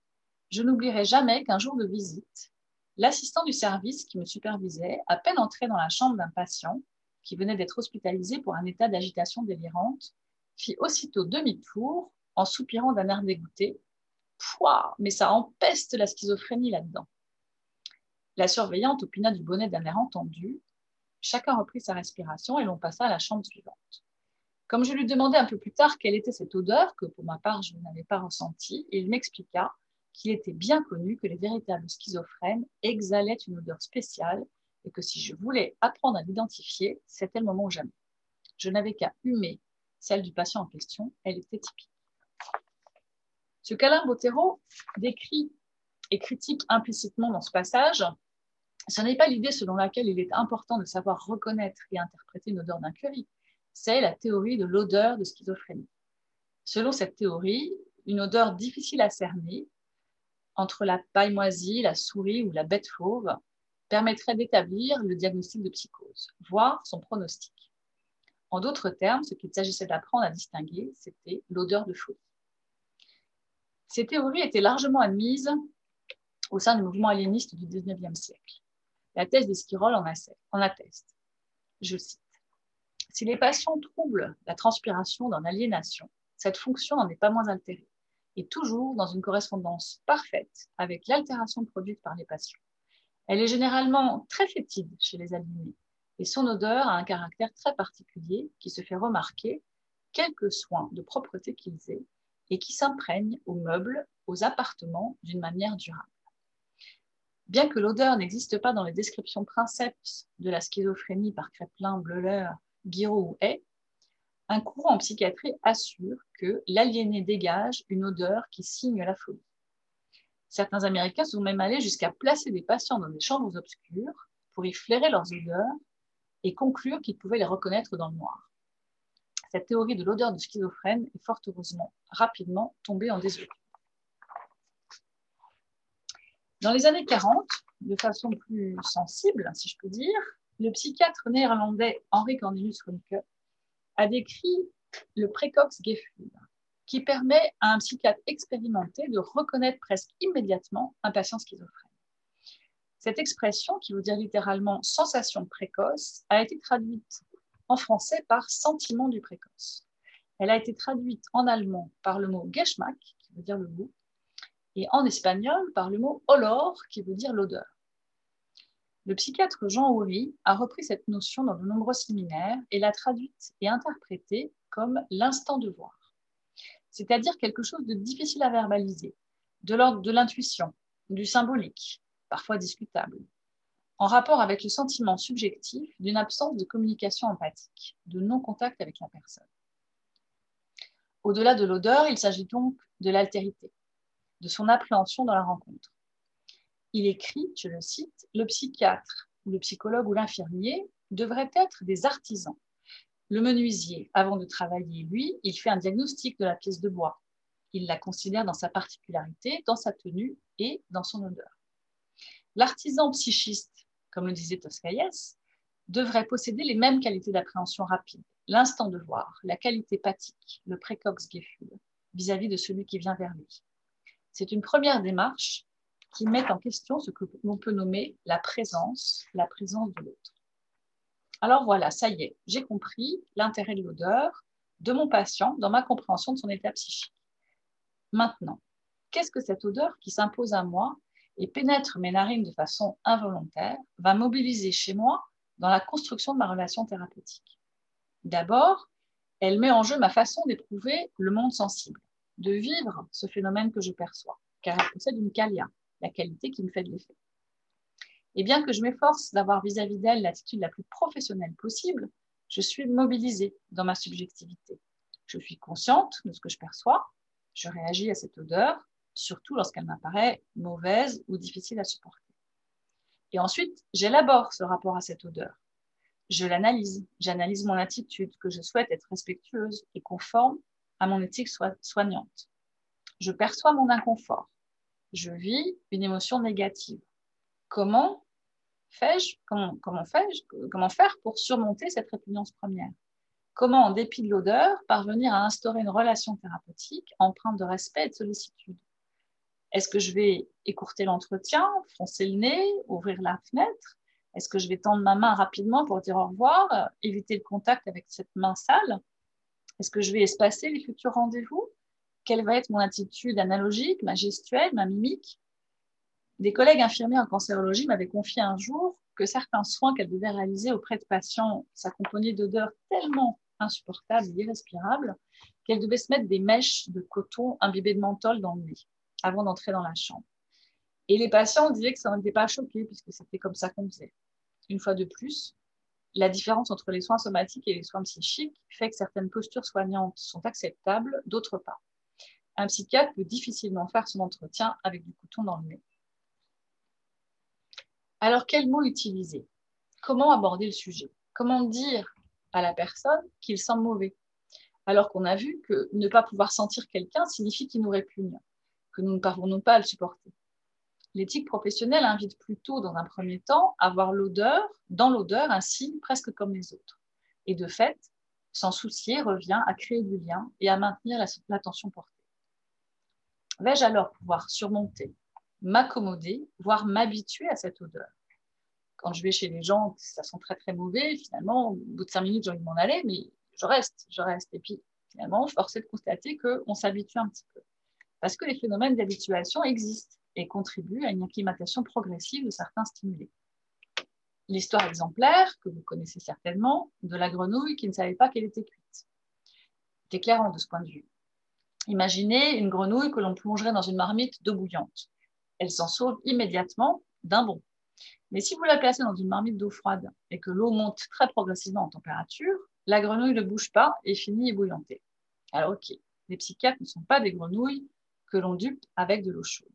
B: je n'oublierai jamais qu'un jour de visite, l'assistant du service qui me supervisait, à peine entré dans la chambre d'un patient qui venait d'être hospitalisé pour un état d'agitation délirante, fit aussitôt demi-tour en soupirant d'un air dégoûté. Pouah, mais ça empeste la schizophrénie là-dedans. La surveillante opina du bonnet d'un air entendu. Chacun reprit sa respiration et l'on passa à la chambre suivante. Comme je lui demandai un peu plus tard quelle était cette odeur, que pour ma part je n'avais pas ressentie, il m'expliqua qu'il était bien connu que les véritables schizophrènes exhalaient une odeur spéciale et que si je voulais apprendre à l'identifier, c'était le moment ou jamais. Je n'avais qu'à humer celle du patient en question, elle était typique. Ce qu'Alain Bottero décrit et critique implicitement dans ce passage, ce n'est pas l'idée selon laquelle il est important de savoir reconnaître et interpréter une odeur d'incurie, c'est la théorie de l'odeur de schizophrénie. Selon cette théorie, une odeur difficile à cerner entre la paille moisie, la souris ou la bête fauve permettrait d'établir le diagnostic de psychose, voire son pronostic. En d'autres termes, ce qu'il s'agissait d'apprendre à distinguer, c'était l'odeur de folie. Ces théories étaient largement admises au sein du mouvement aliéniste du XIXe siècle. La thèse d'Esquirol en atteste. Je cite. Si les patients troublent la transpiration dans l'aliénation, cette fonction n'en est pas moins altérée est toujours dans une correspondance parfaite avec l'altération produite par les patients. Elle est généralement très fétide chez les alignés et son odeur a un caractère très particulier qui se fait remarquer, quelques soins de propreté qu'ils aient, et qui s'imprègne aux meubles, aux appartements d'une manière durable. Bien que l'odeur n'existe pas dans les descriptions princeps de la schizophrénie par Kreplin, Bleuler, Guiraud ou Hay, un courant en psychiatrie assure que l'aliéné dégage une odeur qui signe la folie. Certains Américains sont même allés jusqu'à placer des patients dans des chambres obscures pour y flairer leurs odeurs et conclure qu'ils pouvaient les reconnaître dans le noir. Cette théorie de l'odeur de schizophrène est fort heureusement rapidement tombée en désuétude. Dans les années 40, de façon plus sensible, si je peux dire, le psychiatre néerlandais Henri Cornelius Runke a décrit le précox-gefühl, qui permet à un psychiatre expérimenté de reconnaître presque immédiatement un patient schizophrène. Cette expression, qui veut dire littéralement sensation précoce, a été traduite en français par sentiment du précoce. Elle a été traduite en allemand par le mot Geschmack, qui veut dire le goût, et en espagnol par le mot olor, qui veut dire l'odeur. Le psychiatre Jean Houry a repris cette notion dans de nombreux séminaires et l'a traduite et interprétée comme l'instant de voir, c'est-à-dire quelque chose de difficile à verbaliser, de l'ordre de l'intuition, du symbolique, parfois discutable, en rapport avec le sentiment subjectif d'une absence de communication empathique, de non-contact avec la personne. Au-delà de l'odeur, il s'agit donc de l'altérité, de son appréhension dans la rencontre il écrit, je le cite, Le psychiatre, le psychologue ou l'infirmier devraient être des artisans. Le menuisier, avant de travailler, lui, il fait un diagnostic de la pièce de bois. Il la considère dans sa particularité, dans sa tenue et dans son odeur. L'artisan psychiste, comme le disait Toscaïès, devrait posséder les mêmes qualités d'appréhension rapide, l'instant de voir, la qualité pathique, le précox-gefühl, vis-à-vis de celui qui vient vers lui. C'est une première démarche qui met en question ce que l'on peut nommer la présence, la présence de l'autre. Alors voilà, ça y est, j'ai compris l'intérêt de l'odeur de mon patient dans ma compréhension de son état psychique. Maintenant, qu'est-ce que cette odeur qui s'impose à moi et pénètre mes narines de façon involontaire va mobiliser chez moi dans la construction de ma relation thérapeutique? D'abord, elle met en jeu ma façon d'éprouver le monde sensible, de vivre ce phénomène que je perçois, car elle possède une qualia, la qualité qui me fait de l'effet. Et bien que je m'efforce d'avoir vis-à-vis d'elle l'attitude la plus professionnelle possible, je suis mobilisée dans ma subjectivité. Je suis consciente de ce que je perçois, je réagis à cette odeur, surtout lorsqu'elle m'apparaît mauvaise ou difficile à supporter. Et ensuite, j'élabore ce rapport à cette odeur. Je l'analyse, j'analyse mon attitude, que je souhaite être respectueuse et conforme à mon éthique soignante. Je perçois mon inconfort. Je vis une émotion négative. Comment fais-je comment, comment, faire pour surmonter cette répugnance première? Comment, en dépit de l'odeur, parvenir à instaurer une relation thérapeutique empreinte de respect et de sollicitude? Est-ce que je vais écourter l'entretien, froncer le nez, ouvrir la fenêtre? Est-ce que je vais tendre ma main rapidement pour dire au revoir, éviter le contact avec cette main sale? Est-ce que je vais espacer les futurs rendez-vous? Quelle va être mon attitude analogique, ma gestuelle, ma mimique? Des collègues infirmiers en cancérologie m'avaient confié un jour que certains soins qu'elles devaient réaliser auprès de patients s'accompagnaient d'odeurs tellement insupportable, irrespirable, qu'elle devait se mettre des mèches de coton imbibées de menthol dans le nez avant d'entrer dans la chambre. Et les patients disaient que ça n'était pas choqué puisque c'était comme ça qu'on faisait. Une fois de plus, la différence entre les soins somatiques et les soins psychiques fait que certaines postures soignantes sont acceptables, d'autres pas. Un psychiatre peut difficilement faire son entretien avec du coton dans le nez. Alors, quel mot utiliser? Comment aborder le sujet? Comment dire à la personne qu'il sent mauvais? Alors qu'on a vu que ne pas pouvoir sentir quelqu'un signifie qu'il nous répugne, que nous ne parvenons pas à le supporter. L'éthique professionnelle invite plutôt, dans un premier temps, à voir l'odeur, dans l'odeur, un signe presque comme les autres. Et de fait, s'en soucier revient à créer du lien et à maintenir l'attention portée. Vais-je alors pouvoir surmonter, m'accommoder, voire m'habituer à cette odeur? Quand je vais chez les gens, ça sent très très mauvais, finalement, au bout de cinq minutes, j'ai envie de m'en aller, mais je reste, je reste. Et puis, finalement, force est de constater qu'on s'habitue un petit peu. Parce que les phénomènes d'habituation existent et contribuent à une acclimatation progressive de certains stimulés. L'histoire exemplaire, que vous connaissez certainement, de la grenouille qui ne savait pas qu'elle était cuite. C'est éclairant de ce point de vue. Imaginez une grenouille que l'on plongerait dans une marmite d'eau bouillante. Elle s'en sauve immédiatement d'un bond. Mais si vous la placez dans une marmite d'eau froide et que l'eau monte très progressivement en température, la grenouille ne bouge pas et finit ébouillantée. Alors ok, les psychiatres ne sont pas des grenouilles que l'on dupe avec de l'eau chaude.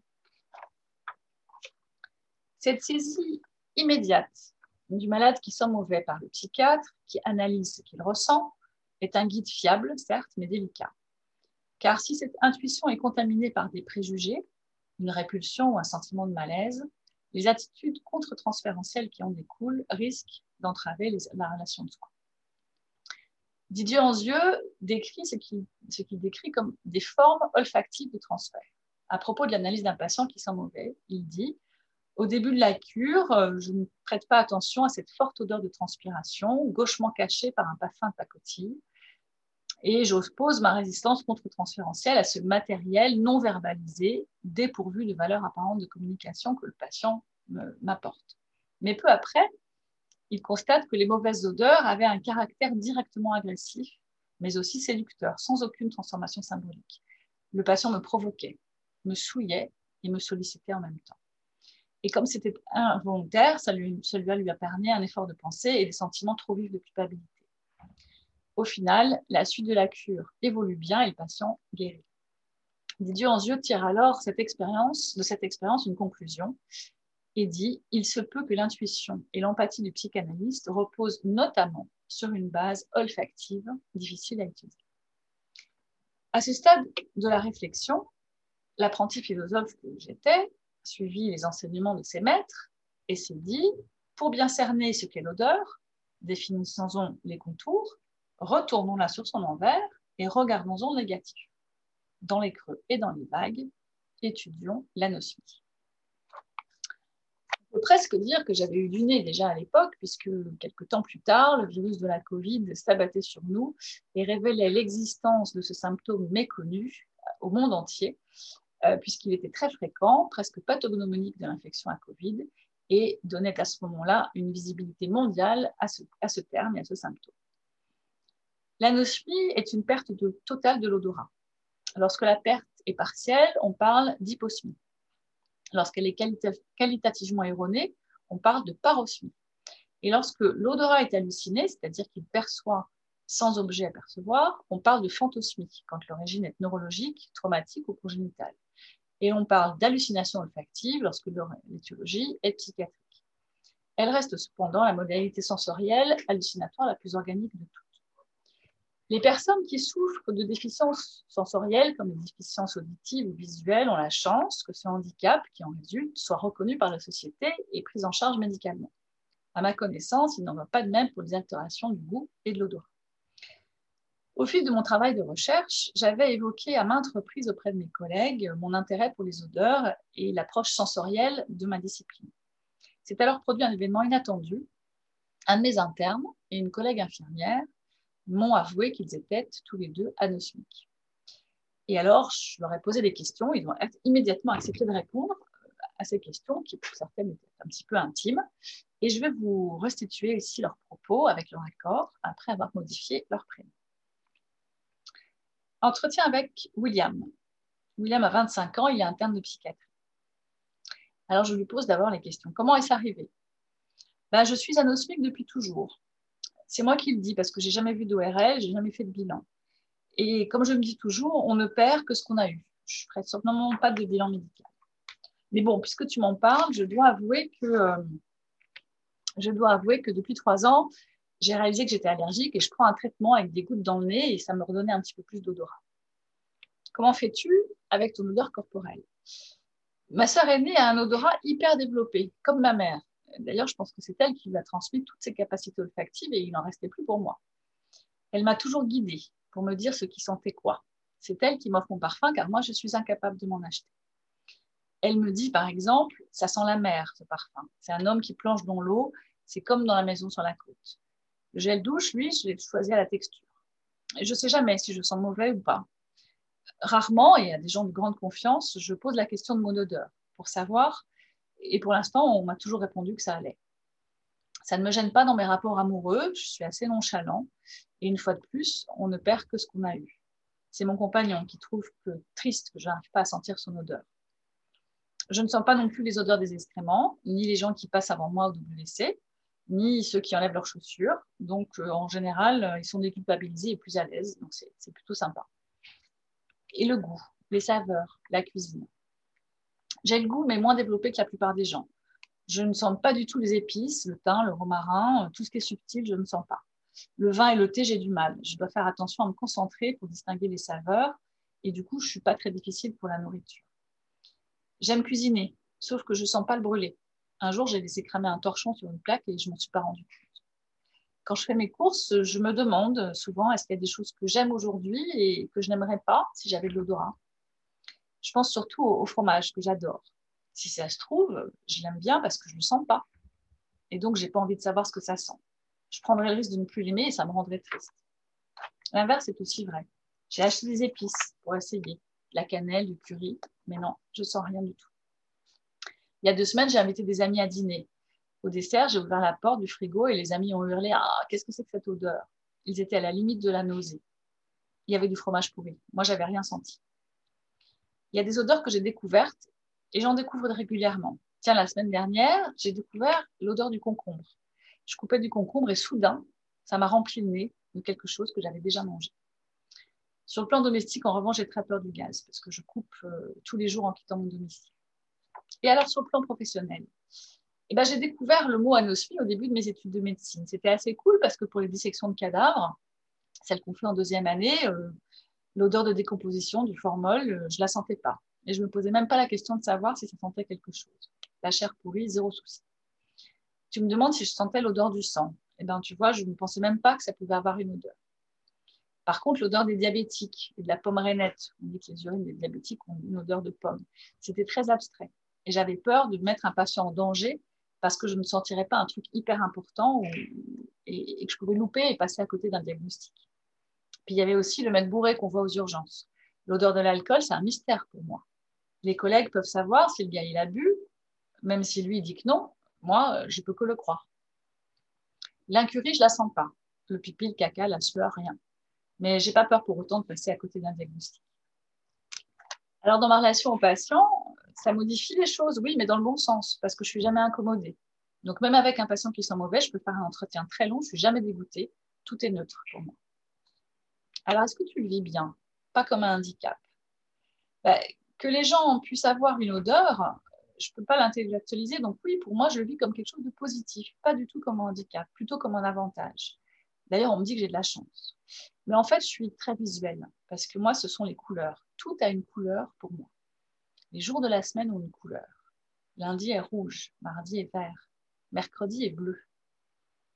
B: Cette saisie immédiate du malade qui sent mauvais par le psychiatre, qui analyse ce qu'il ressent, est un guide fiable, certes, mais délicat. Car si cette intuition est contaminée par des préjugés, une répulsion ou un sentiment de malaise, les attitudes contre-transférentielles qui en découlent risquent d'entraver la relation de soins. Didier Anzieux décrit ce qu'il décrit comme des formes olfactives de transfert. À propos de l'analyse d'un patient qui sent mauvais, il dit Au début de la cure, euh, je ne prête pas attention à cette forte odeur de transpiration, gauchement cachée par un parfum de pacotille, et j'oppose ma résistance contre-transférentielle à ce matériel non verbalisé, dépourvu de valeur apparente de communication que le patient m'apporte. Mais peu après, il constate que les mauvaises odeurs avaient un caractère directement agressif, mais aussi séducteur, sans aucune transformation symbolique. Le patient me provoquait, me souillait et me sollicitait en même temps. Et comme c'était involontaire, ça lui, celui lui a permis un effort de pensée et des sentiments trop vifs de culpabilité. Au final, la suite de la cure évolue bien et le patient guérit. Didier Anzieux tire alors cette expérience, de cette expérience une conclusion et dit Il se peut que l'intuition et l'empathie du psychanalyste reposent notamment sur une base olfactive difficile à utiliser. À ce stade de la réflexion, l'apprenti philosophe que j'étais suivi les enseignements de ses maîtres et s'est dit, pour bien cerner ce qu'est l'odeur, définissons-en les contours, retournons-la sur son envers et regardons-en le négatif. Dans les creux et dans les vagues, étudions l'anosmie. On peut presque dire que j'avais eu du nez déjà à l'époque, puisque quelques temps plus tard, le virus de la Covid s'abattait sur nous et révélait l'existence de ce symptôme méconnu au monde entier, puisqu'il était très fréquent, presque pathognomonique de l'infection à Covid, et donnait à ce moment-là une visibilité mondiale à ce, terme et à ce symptôme. L'anosmie est une perte totale de l'odorat. Lorsque la perte est partielle, on parle d'hyposmie. Lorsqu'elle est qualitativement erronée, on parle de parosmie. Et lorsque l'odorat est halluciné, c'est-à-dire qu'il perçoit sans objet à percevoir, on parle de phantosmie, quand l'origine est neurologique, traumatique ou congénitale. Et on parle d'hallucination olfactive lorsque l'étiologie est psychiatrique. Elle reste cependant la modalité sensorielle hallucinatoire la plus organique de toutes. Les personnes qui souffrent de déficiences sensorielles, comme les déficiences auditives ou visuelles, ont la chance que ce handicap qui en résulte soit reconnu par la société et pris en charge médicalement. À ma connaissance, il n'en va pas de même pour les altérations du goût et de l'odorat. Au fil de mon travail de recherche, j'avais évoqué à maintes reprises auprès de mes collègues mon intérêt pour les odeurs et l'approche sensorielle de ma discipline. C'est alors produit un événement inattendu. Un de mes internes et une collègue infirmière m'ont avoué qu'ils étaient tous les deux anosmiques. Et alors, je leur ai posé des questions. Ils ont immédiatement accepté de répondre à ces questions, qui pour certaines étaient un petit peu intimes. Et je vais vous restituer ici leurs propos avec leur accord, après avoir modifié leur prénom. Entretien avec William. William a 25 ans, il est interne de psychiatrie. Alors, je lui pose d'abord les questions. Comment est-ce arrivé? Ben, Je suis anosmique depuis toujours. C'est moi qui le dis parce que j'ai jamais vu d'ORL, j'ai jamais fait de bilan. Et comme je me dis toujours, on ne perd que ce qu'on a eu. Je ne ferai certainement pas de bilan médical. Mais bon, puisque tu m'en parles, je dois avouer que euh, je dois avouer que depuis trois ans, j'ai réalisé que j'étais allergique et je prends un traitement avec des gouttes dans le nez et ça me redonnait un petit peu plus d'odorat. Comment fais-tu avec ton odeur corporelle? Ma sœur aînée a un odorat hyper développé, comme ma mère. D'ailleurs, je pense que c'est elle qui lui a transmis toutes ses capacités olfactives et il n'en restait plus pour moi. Elle m'a toujours guidée pour me dire ce qui sentait quoi. C'est elle qui m'offre mon parfum car moi, je suis incapable de m'en acheter. Elle me dit, par exemple, ça sent la mer, ce parfum. C'est un homme qui plonge dans l'eau, c'est comme dans la maison sur la côte. Le gel douche, lui, je l'ai choisi à la texture. Je ne sais jamais si je sens mauvais ou pas. Rarement, et à des gens de grande confiance, je pose la question de mon odeur pour savoir et pour l'instant, on m'a toujours répondu que ça allait. Ça ne me gêne pas dans mes rapports amoureux, je suis assez nonchalant. Et une fois de plus, on ne perd que ce qu'on a eu. C'est mon compagnon qui trouve que triste que je n'arrive pas à sentir son odeur. Je ne sens pas non plus les odeurs des excréments, ni les gens qui passent avant moi au WC, ni ceux qui enlèvent leurs chaussures. Donc, euh, en général, euh, ils sont déculpabilisés et plus à l'aise. Donc, c'est plutôt sympa. Et le goût, les saveurs, la cuisine. J'ai le goût, mais moins développé que la plupart des gens. Je ne sens pas du tout les épices, le thym, le romarin, euh, tout ce qui est subtil, je ne sens pas. Le vin et le thé, j'ai du mal. Je dois faire attention à me concentrer pour distinguer les saveurs. Et du coup, je ne suis pas très difficile pour la nourriture. J'aime cuisiner, sauf que je ne sens pas le brûler. Un jour, j'ai laissé cramer un torchon sur une plaque et je ne m'en suis pas rendu compte. Quand je fais mes courses, je me demande souvent est-ce qu'il y a des choses que j'aime aujourd'hui et que je n'aimerais pas si j'avais de l'odorat? Je pense surtout au, fromage que j'adore. Si ça se trouve, je l'aime bien parce que je ne le sens pas. Et donc, je n'ai pas envie de savoir ce que ça sent. Je prendrais le risque de ne plus l'aimer et ça me rendrait triste. L'inverse est aussi vrai. J'ai acheté des épices pour essayer, la cannelle, du curry, mais non, je sens rien du tout. Il y a deux semaines, j'ai invité des amis à dîner. Au dessert, j'ai ouvert la porte du frigo et les amis ont hurlé Ah, qu'est-ce que c'est que cette odeur? Ils étaient à la limite de la nausée. Il y avait du fromage pourri. Moi, j'avais rien senti il y a des odeurs que j'ai découvertes et j'en découvre régulièrement. Tiens, la semaine dernière, j'ai découvert l'odeur du concombre. Je coupais du concombre et soudain, ça m'a rempli le nez de quelque chose que j'avais déjà mangé. Sur le plan domestique, en revanche, j'ai très peur du gaz parce que je coupe euh, tous les jours en quittant mon domicile. Et alors, sur le plan professionnel, eh ben, j'ai découvert le mot anosmie au début de mes études de médecine. C'était assez cool parce que pour les dissections de cadavres, celles qu'on fait en deuxième année, euh, l'odeur de décomposition du formol, euh, je la sentais pas. Et je ne me posais même pas la question de savoir si ça sentait quelque chose. La chair pourrie, zéro souci. Tu me demandes si je sentais l'odeur du sang. Eh bien, tu vois, je ne pensais même pas que ça pouvait avoir une odeur. Par contre, l'odeur des diabétiques et de la pomme rainette, on dit que les urines des diabétiques ont une odeur de pomme, c'était très abstrait. Et j'avais peur de mettre un patient en danger parce que je ne sentirais pas un truc hyper important et, que je pouvais louper et passer à côté d'un diagnostic. Puis il y avait aussi le maître bourré qu'on voit aux urgences. L'odeur de l'alcool, c'est un mystère pour moi. Les collègues peuvent savoir si le gars il a bu, même si lui dit que non, moi, je peux que le croire. L'incurie, je la sens pas. Le pipi, le caca, la sueur, rien. Mais j'ai pas peur pour autant de passer à côté d'un diagnostic. Alors, dans ma relation au patient, ça modifie les choses, oui, mais dans le bon sens, parce que je suis jamais incommodée. Donc, même avec un patient qui sent mauvais, je peux faire un entretien très long, je suis jamais dégoûtée. Tout est neutre pour moi. Alors, est-ce que tu le vis bien? Pas comme un handicap. Ben, que les gens puissent avoir une odeur, je ne peux pas l'intellectualiser. Donc oui, pour moi, je le vis comme quelque chose de positif, pas du tout comme un handicap, plutôt comme un avantage. D'ailleurs, on me dit que j'ai de la chance. Mais en fait, je suis très visuelle parce que moi, ce sont les couleurs. Tout a une couleur pour moi. Les jours de la semaine ont une couleur. Lundi est rouge, mardi est vert, mercredi est bleu,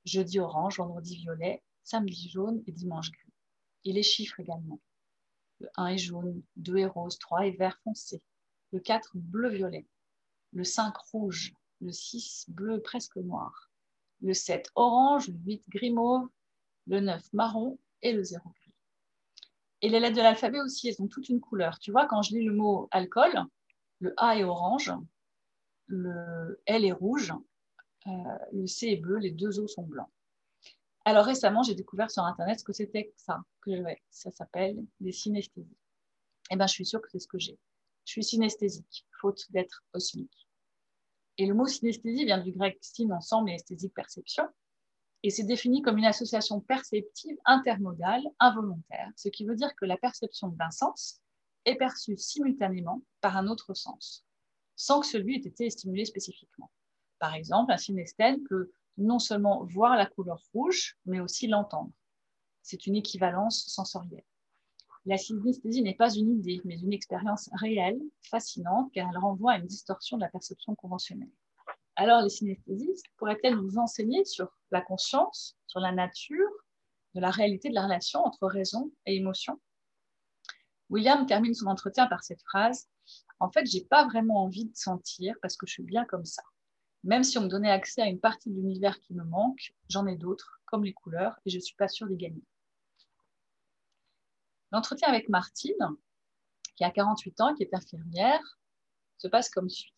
B: jeudi orange, vendredi violet, samedi jaune et dimanche gris. Et les chiffres également. Le 1 est jaune, 2 est rose, 3 est vert foncé, le 4 bleu-violet, le 5 rouge, le 6 bleu presque noir, le 7 orange, le 8 gris mauve, le 9 marron et le 0 gris. Et les lettres de l'alphabet aussi, elles ont toute une couleur. Tu vois, quand je lis le mot alcool, le A est orange, le L est rouge, euh, le C est bleu, les deux O sont blancs. Alors récemment, j'ai découvert sur Internet ce que c'était ça, que ça s'appelle des synesthésies. Eh bien, je suis sûre que c'est ce que j'ai. Je suis synesthésique, faute d'être osmique. Et le mot synesthésie vient du grec syn, ensemble, et esthésique, perception. Et c'est défini comme une association perceptive intermodale involontaire, ce qui veut dire que la perception d'un sens est perçue simultanément par un autre sens, sans que celui ait été stimulé spécifiquement. Par exemple, un synestène peut non seulement voir la couleur rouge, mais aussi l'entendre. C'est une équivalence sensorielle. La synesthésie n'est pas une idée, mais une expérience réelle, fascinante, car elle renvoie à une distorsion de la perception conventionnelle. Alors, les synesthésistes pourraient-elles nous enseigner sur la conscience, sur la nature, de la réalité de la relation entre raison et émotion? William termine son entretien par cette phrase En fait, j'ai pas vraiment envie de sentir parce que je suis bien comme ça. Même si on me donnait accès à une partie de l'univers qui me manque, j'en ai d'autres, comme les couleurs, et je suis pas sûre d'y gagner. L'entretien avec Martine, qui a 48 ans, qui est infirmière, se passe comme suit.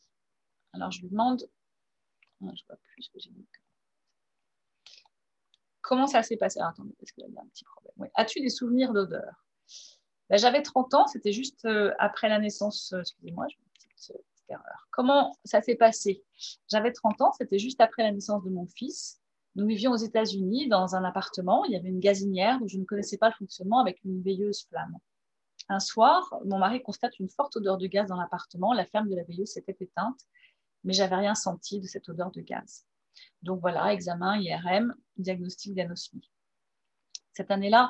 B: Alors, je lui demande, ah, je vois plus ce que j'ai dit. Comment ça s'est passé? Ah, Attendez, parce qu'il y a un petit problème. As-tu des souvenirs d'odeur? Ben, J'avais 30 ans, c'était juste euh, après la naissance, euh, excusez-moi, je une petite erreur. Comment ça s'est passé? J'avais 30 ans, c'était juste après la naissance de mon fils. Nous vivions aux États-Unis dans un appartement. Il y avait une gazinière où je ne connaissais pas le fonctionnement avec une veilleuse flamme. Un soir, mon mari constate une forte odeur de gaz dans l'appartement. La flamme de la veilleuse s'était éteinte, mais j'avais rien senti de cette odeur de gaz. Donc voilà, examen, IRM, diagnostic d'anosmie. Cette année-là,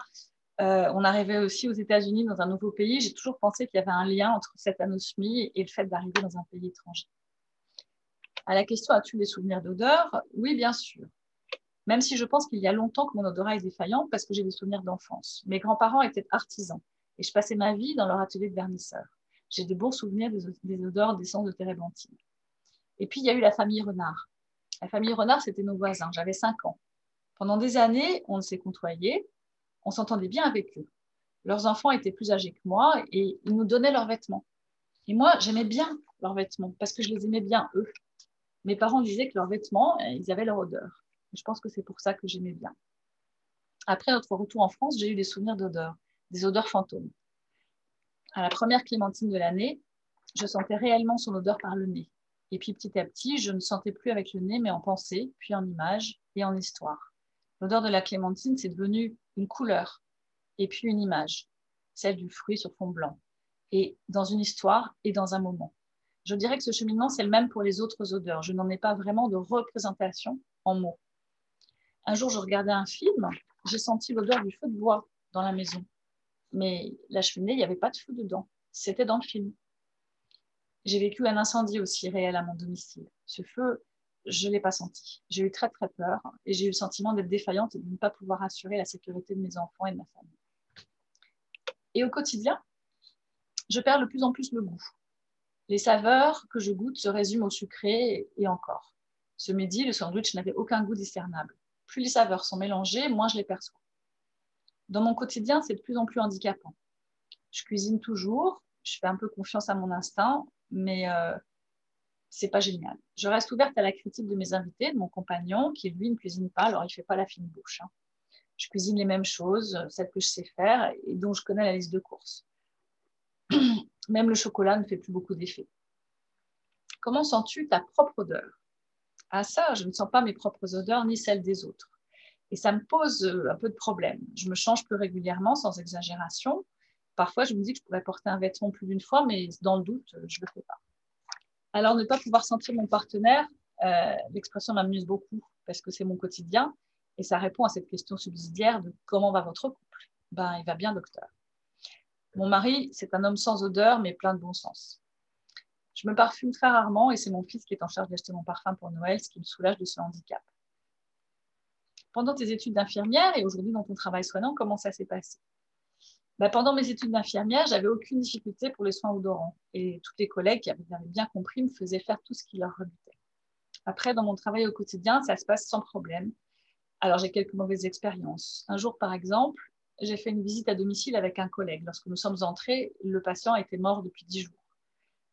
B: euh, on arrivait aussi aux États-Unis, dans un nouveau pays. J'ai toujours pensé qu'il y avait un lien entre cette anosmie et le fait d'arriver dans un pays étranger. À la question as-tu des souvenirs d'odeur? Oui, bien sûr. Même si je pense qu'il y a longtemps que mon odorat est défaillant parce que j'ai des souvenirs d'enfance. Mes grands-parents étaient artisans et je passais ma vie dans leur atelier de vernisseur. J'ai de bons souvenirs des, odeurs d'essence de térébenthine. Et puis, il y a eu la famille Renard. La famille Renard, c'était nos voisins. J'avais 5 ans. Pendant des années, on s'est côtoyés. On s'entendait bien avec eux. Leurs enfants étaient plus âgés que moi et ils nous donnaient leurs vêtements. Et moi, j'aimais bien leurs vêtements parce que je les aimais bien, eux. Mes parents disaient que leurs vêtements, ils avaient leur odeur. Je pense que c'est pour ça que j'aimais bien. Après notre retour en France, j'ai eu des souvenirs d'odeurs, des odeurs fantômes. À la première clémentine de l'année, je sentais réellement son odeur par le nez. Et puis petit à petit, je ne sentais plus avec le nez, mais en pensée, puis en image et en histoire. L'odeur de la clémentine, c'est devenu une couleur et puis une image, celle du fruit sur fond blanc, et dans une histoire et dans un moment. Je dirais que ce cheminement, c'est le même pour les autres odeurs. Je n'en ai pas vraiment de représentation en mots. Un jour, je regardais un film, j'ai senti l'odeur du feu de bois dans la maison. Mais la cheminée, il n'y avait pas de feu dedans. C'était dans le film. J'ai vécu un incendie aussi réel à mon domicile. Ce feu, je ne l'ai pas senti. J'ai eu très très peur et j'ai eu le sentiment d'être défaillante et de ne pas pouvoir assurer la sécurité de mes enfants et de ma famille. Et au quotidien, je perds de plus en plus le goût. Les saveurs que je goûte se résument au sucré et encore. Ce midi, le sandwich n'avait aucun goût discernable. Plus les saveurs sont mélangées, moins je les perçois. Dans mon quotidien, c'est de plus en plus handicapant. Je cuisine toujours, je fais un peu confiance à mon instinct, mais euh, c'est pas génial. Je reste ouverte à la critique de mes invités, de mon compagnon, qui lui ne cuisine pas, alors il fait pas la fine bouche. Hein. Je cuisine les mêmes choses, celles que je sais faire et dont je connais la liste de courses. Même le chocolat ne fait plus beaucoup d'effet. Comment sens-tu ta propre odeur? Ah ça, je ne sens pas mes propres odeurs ni celles des autres. Et ça me pose euh, un peu de problème. Je me change plus régulièrement, sans exagération. Parfois, je me dis que je pourrais porter un vêtement plus d'une fois, mais dans le doute, je ne le fais pas. Alors, ne pas pouvoir sentir mon partenaire, euh, l'expression m'amuse beaucoup parce que c'est mon quotidien et ça répond à cette question subsidiaire de comment va votre couple Ben, il va bien, docteur. Mon mari, c'est un homme sans odeur, mais plein de bon sens. Je me parfume très rarement et c'est mon fils qui est en charge d'acheter mon parfum pour Noël, ce qui me soulage de ce handicap. Pendant tes études d'infirmière et aujourd'hui dans ton travail soignant, comment ça s'est passé? Bah, pendant mes études d'infirmière, j'avais aucune difficulté pour les soins odorants. Et toutes les collègues qui avaient bien compris me faisaient faire tout ce qui leur rebutait. Après, dans mon travail au quotidien, ça se passe sans problème. Alors, j'ai quelques mauvaises expériences. Un jour, par exemple, j'ai fait une visite à domicile avec un collègue. Lorsque nous sommes entrés, le patient était mort depuis dix jours.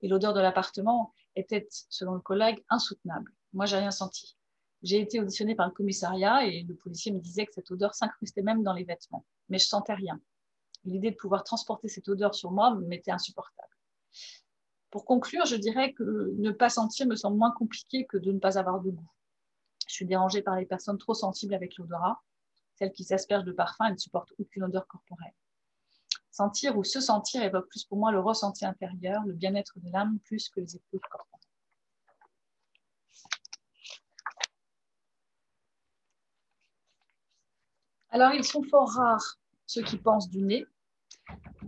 B: Et l'odeur de l'appartement était, selon le collègue, insoutenable. Moi, j'ai rien senti. J'ai été auditionnée par le commissariat et le policier me disait que cette odeur s'incrustait même dans les vêtements. Mais je sentais rien l'idée de pouvoir transporter cette odeur sur moi m'était insupportable. Pour conclure, je dirais que ne pas sentir me semble moins compliqué que de ne pas avoir de goût. Je suis dérangée par les personnes trop sensibles avec l'odorat, celles qui s'aspergent de parfum et ne supportent aucune odeur corporelle. Sentir ou se sentir évoque plus pour moi le ressenti intérieur, le bien-être de l'âme, plus que les épreuves corporelles. Alors, ils sont fort rares ceux qui pensent du nez.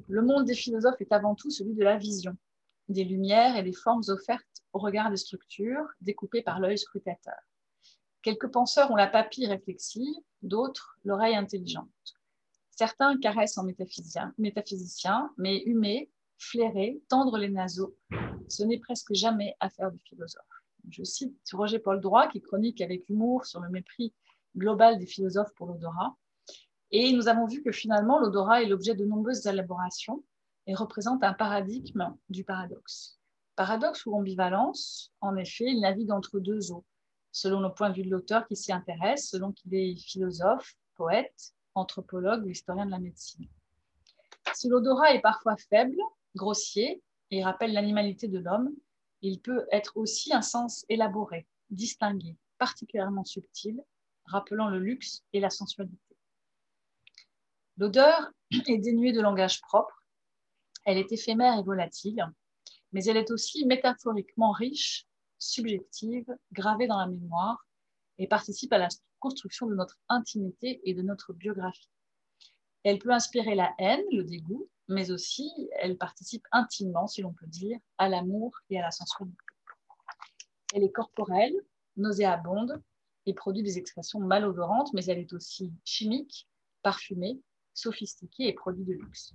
B: Le monde des philosophes est avant tout celui de la vision, des lumières et des formes offertes au regard des structures, découpées par l'œil scrutateur. Quelques penseurs ont la papille réflexive, d'autres l'oreille intelligente. Certains caressent en métaphysicien, mais humer, flairer, tendre les naseaux, ce n'est presque jamais affaire du philosophe. Je cite Roger-Paul Droit qui chronique avec humour sur le mépris global des philosophes pour l'odorat. Et nous avons vu que finalement, l'odorat est l'objet de nombreuses élaborations et représente un paradigme du paradoxe. Paradoxe ou ambivalence, en effet, il navigue entre deux eaux, selon le point de vue de l'auteur qui s'y intéresse, selon qu'il est philosophe, poète, anthropologue ou historien de la médecine. Si l'odorat est parfois faible, grossier et rappelle l'animalité de l'homme, il peut être aussi un sens élaboré, distingué, particulièrement subtil, rappelant le luxe et la sensualité. L'odeur est dénuée de langage propre, elle est éphémère et volatile, mais elle est aussi métaphoriquement riche, subjective, gravée dans la mémoire et participe à la construction de notre intimité et de notre biographie. Elle peut inspirer la haine, le dégoût, mais aussi elle participe intimement, si l'on peut dire, à l'amour et à la sensualité. Elle est corporelle, nauséabonde et produit des expressions malodorantes, mais elle est aussi chimique, parfumée sophistiqué et produit de luxe.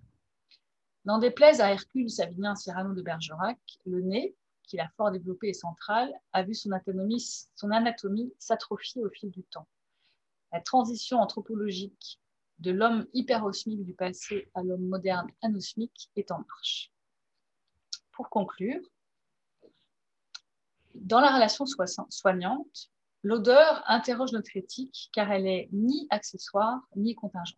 B: N'en déplaise à Hercule Savinien Cyrano de Bergerac, le nez, qu'il a fort développé et central, a vu son anatomie, son anatomie s'atrophier au fil du temps. La transition anthropologique de l'homme hyperosmique du passé à l'homme moderne anosmique est en marche. Pour conclure, dans la relation soignante, l'odeur interroge notre éthique car elle est ni accessoire ni contingente.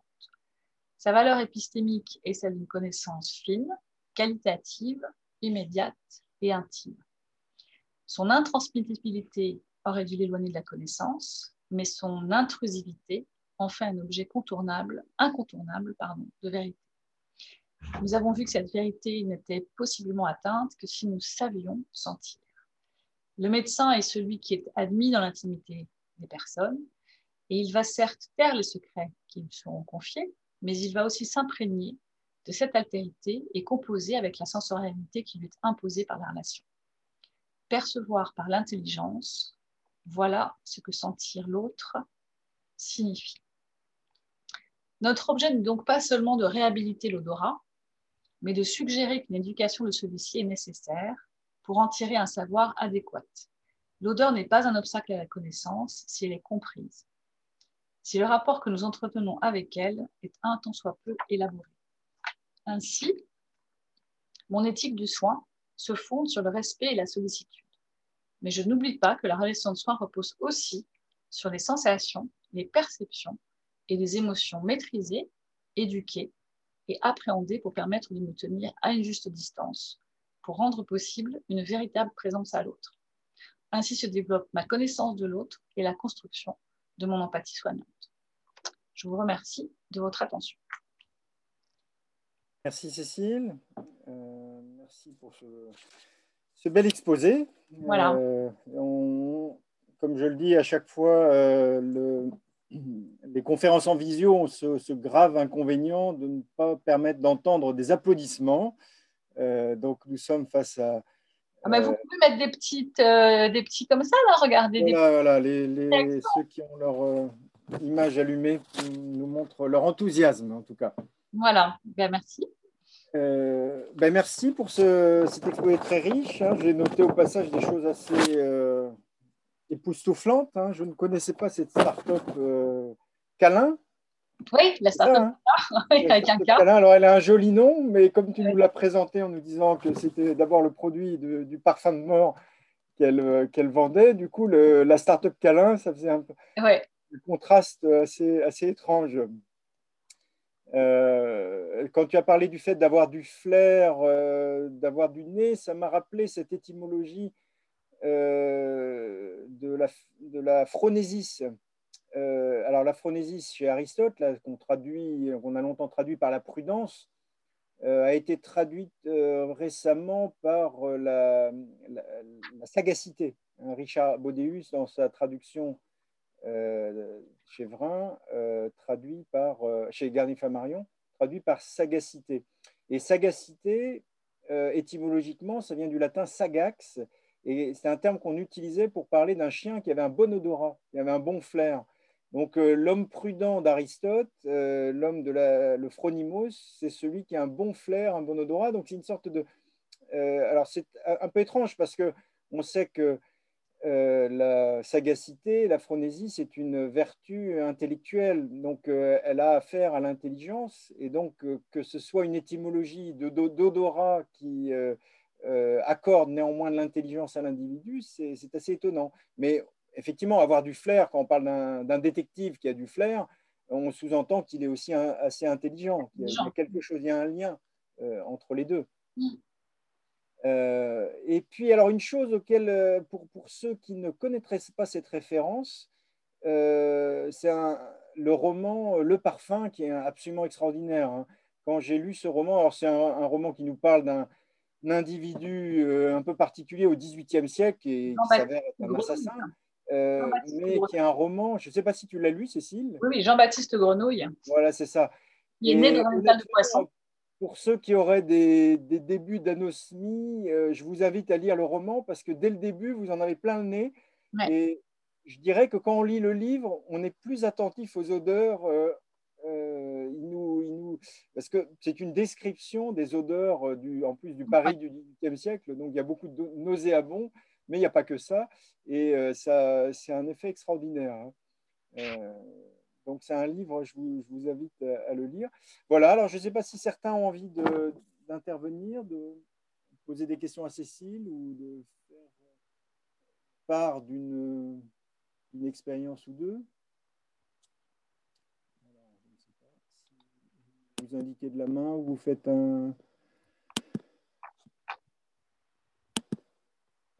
B: Sa valeur épistémique est celle d'une connaissance fine, qualitative, immédiate et intime. Son intransmissibilité aurait dû l'éloigner de la connaissance, mais son intrusivité en fait un objet contournable, incontournable pardon, de vérité. Nous avons vu que cette vérité n'était possiblement atteinte que si nous savions sentir. Le médecin est celui qui est admis dans l'intimité des personnes, et il va certes taire les secrets qui lui seront confiés, mais il va aussi s'imprégner de cette altérité et composer avec la sensorialité qui lui est imposée par la relation. percevoir par l'intelligence, voilà ce que sentir l'autre signifie. Notre objet n'est donc pas seulement de réhabiliter l'odorat, mais de suggérer qu'une éducation de celui-ci est nécessaire pour en tirer un savoir adéquat. L'odeur n'est pas un obstacle à la connaissance si elle est comprise, si le rapport que nous entretenons avec elle est un tant soit peu élaboré. Ainsi, mon éthique du soin se fonde sur le respect et la sollicitude. Mais je n'oublie pas que la relation de soin repose aussi sur les sensations, les perceptions et les émotions maîtrisées, éduquées et appréhendées pour permettre de me tenir à une juste distance, pour rendre possible une véritable présence à l'autre. Ainsi se développe ma connaissance de l'autre et la construction de mon empathie soignante. Je vous remercie de votre attention.
A: Merci Cécile. Euh, merci pour ce, bel exposé.
B: Voilà.
A: Euh, comme je le dis à chaque fois, euh, le, les conférences en visio ont ce, grave inconvénient de ne pas permettre d'entendre des applaudissements. donc nous sommes face à...
B: Ah, mais vous pouvez mettre des, petites, des petits comme ça, là, regardez.
A: Voilà, voilà les, les, ceux qui ont leur image allumée nous montrent leur enthousiasme en tout cas.
B: Voilà, ben, merci.
A: Euh, ben merci pour ce, cet exposé très riche. Hein. J'ai noté au passage des choses assez euh, époustouflantes. Hein. Je ne connaissais pas cette start-up euh, Câlin.
B: Oui, la start-up hein. avec un
A: Câlin. Alors, elle a un joli nom, mais comme tu nous l'as présenté en nous disant que c'était d'abord le produit du parfum de mort qu'elle qu'elle vendait, du coup, le, la start-up Câlin, ça faisait un peu.
B: Ouais
A: un contraste assez, assez étrange. Euh, quand tu as parlé du fait d'avoir du flair, euh, d'avoir du nez, ça m'a rappelé cette étymologie euh, de, la, de la phronésis. Alors la phronésis chez Aristote, qu'on traduit, qu'on a longtemps traduit par la prudence, a été traduite récemment par la, sagacité. Richard Baudéus, dans sa traduction euh, chez Vrin, euh, traduit par, euh, chez Garnier Flammarion, traduit par sagacité. Et sagacité, étymologiquement, ça vient du latin sagax, et c'est un terme qu'on utilisait pour parler d'un chien qui avait un bon odorat, qui avait un bon flair. Donc l'homme prudent d'Aristote, l'homme de la, le phronimos, c'est celui qui a un bon flair, un bon odorat. Donc c'est une sorte de... alors c'est un peu étrange parce que on sait que euh, la sagacité, la phronésie, c'est une vertu intellectuelle, donc euh, elle a affaire à l'intelligence, et donc euh, que ce soit une étymologie d'odorat qui accorde néanmoins de l'intelligence à l'individu, c'est assez étonnant. Mais effectivement, avoir du flair, quand on parle d'un détective qui a du flair, on sous-entend qu'il est aussi assez intelligent, qu'il y, a quelque chose, il y a un lien entre les deux. Mm. Euh, et puis, alors, une chose auquel, euh, pour, pour, ceux qui ne connaîtraient pas cette référence, euh, c'est le roman Le Parfum qui est absolument extraordinaire. Hein. Quand j'ai lu ce roman, alors c'est un, roman qui nous parle d'un individu un peu particulier au XVIIIe siècle et qui s'avère être un assassin. Mais qui est un roman, je ne sais pas si tu l'as lu, Cécile.
B: Oui, Jean-Baptiste Grenouille.
A: Voilà, c'est ça.
B: Il est né dans une salle de poisson
A: pour ceux qui auraient des, débuts d'anosmie, euh, je vous invite à lire le roman parce que dès le début, vous en avez plein le nez. Et je dirais que quand on lit le livre, on est plus attentif aux odeurs. Euh, euh, il nous, parce que c'est une description des odeurs, du, en plus du Paris du XVIIIe siècle. Donc il y a beaucoup de nauséabonds, mais il n'y a pas que ça. Et ça, c'est un effet extraordinaire. Hein. Donc c'est un livre, je vous, invite à le lire. Voilà, alors je ne sais pas si certains ont envie d'intervenir, de, poser des questions à Cécile ou de faire part d'une expérience ou deux. vous indiquez de la main ou vous faites un...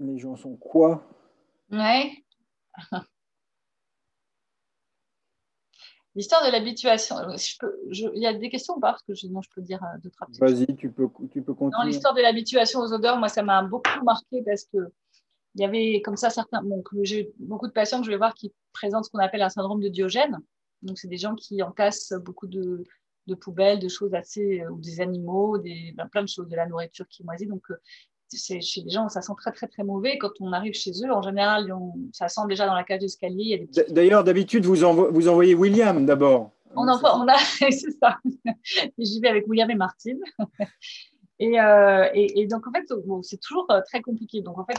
A: Les gens sont quoi?
B: Ouais. L'histoire de l'habituation. Il y a des questions ou pas? Parce que sinon, je peux dire euh, d'autres
A: Vas-y, tu peux, tu peux continuer.
B: Dans l'histoire de l'habituation aux odeurs, moi, ça m'a beaucoup marqué parce que il y avait comme ça certains. Bon, j'ai beaucoup de patients que je vais voir qui présentent ce qu'on appelle un syndrome de Diogène. Donc, c'est des gens qui entassent beaucoup de, de, poubelles, de choses assez. Euh, ou des animaux, des, ben, plein de choses, de la nourriture qui moisit. Donc, euh, chez les gens, ça sent très très très mauvais. Quand on arrive chez eux, en général, ça sent déjà dans la cage d'escalier.
A: D'ailleurs, d'habitude, vous, vous envoyez William d'abord.
B: On envoie, on a, c'est ça. J'y vais avec William et Martine. Euh, et, et, donc, en fait, c'est toujours euh, très compliqué. Donc, en fait,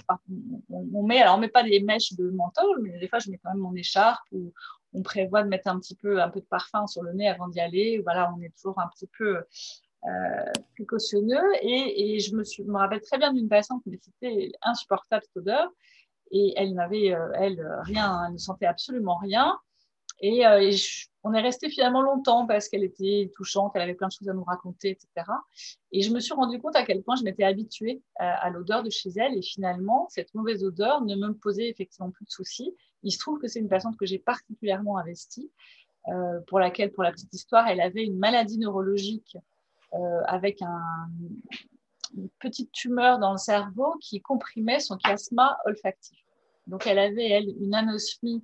B: on, met, alors on met pas des mèches de menthol, mais des fois, je mets quand même mon écharpe ou on prévoit de mettre un petit peu, un peu de parfum sur le nez avant d'y aller. Voilà, on est toujours un petit peu euh, précautionneux. Et, je me, rappelle très bien d'une patiente, mais c'était insupportable cette odeur. Et elle n'avait, elle, rien, elle ne sentait absolument rien. Et, je, on est resté finalement longtemps parce qu'elle était touchante, elle avait plein de choses à nous raconter, etc. Et je me suis rendu compte à quel point je m'étais habituée à, l'odeur de chez elle. Et finalement, cette mauvaise odeur ne me posait effectivement plus de soucis. Il se trouve que c'est une patiente que j'ai particulièrement investie, euh, pour laquelle, pour la petite histoire, elle avait une maladie neurologique euh, avec une petite tumeur dans le cerveau qui comprimait son chiasma olfactif. Donc, elle avait, elle, une anosmie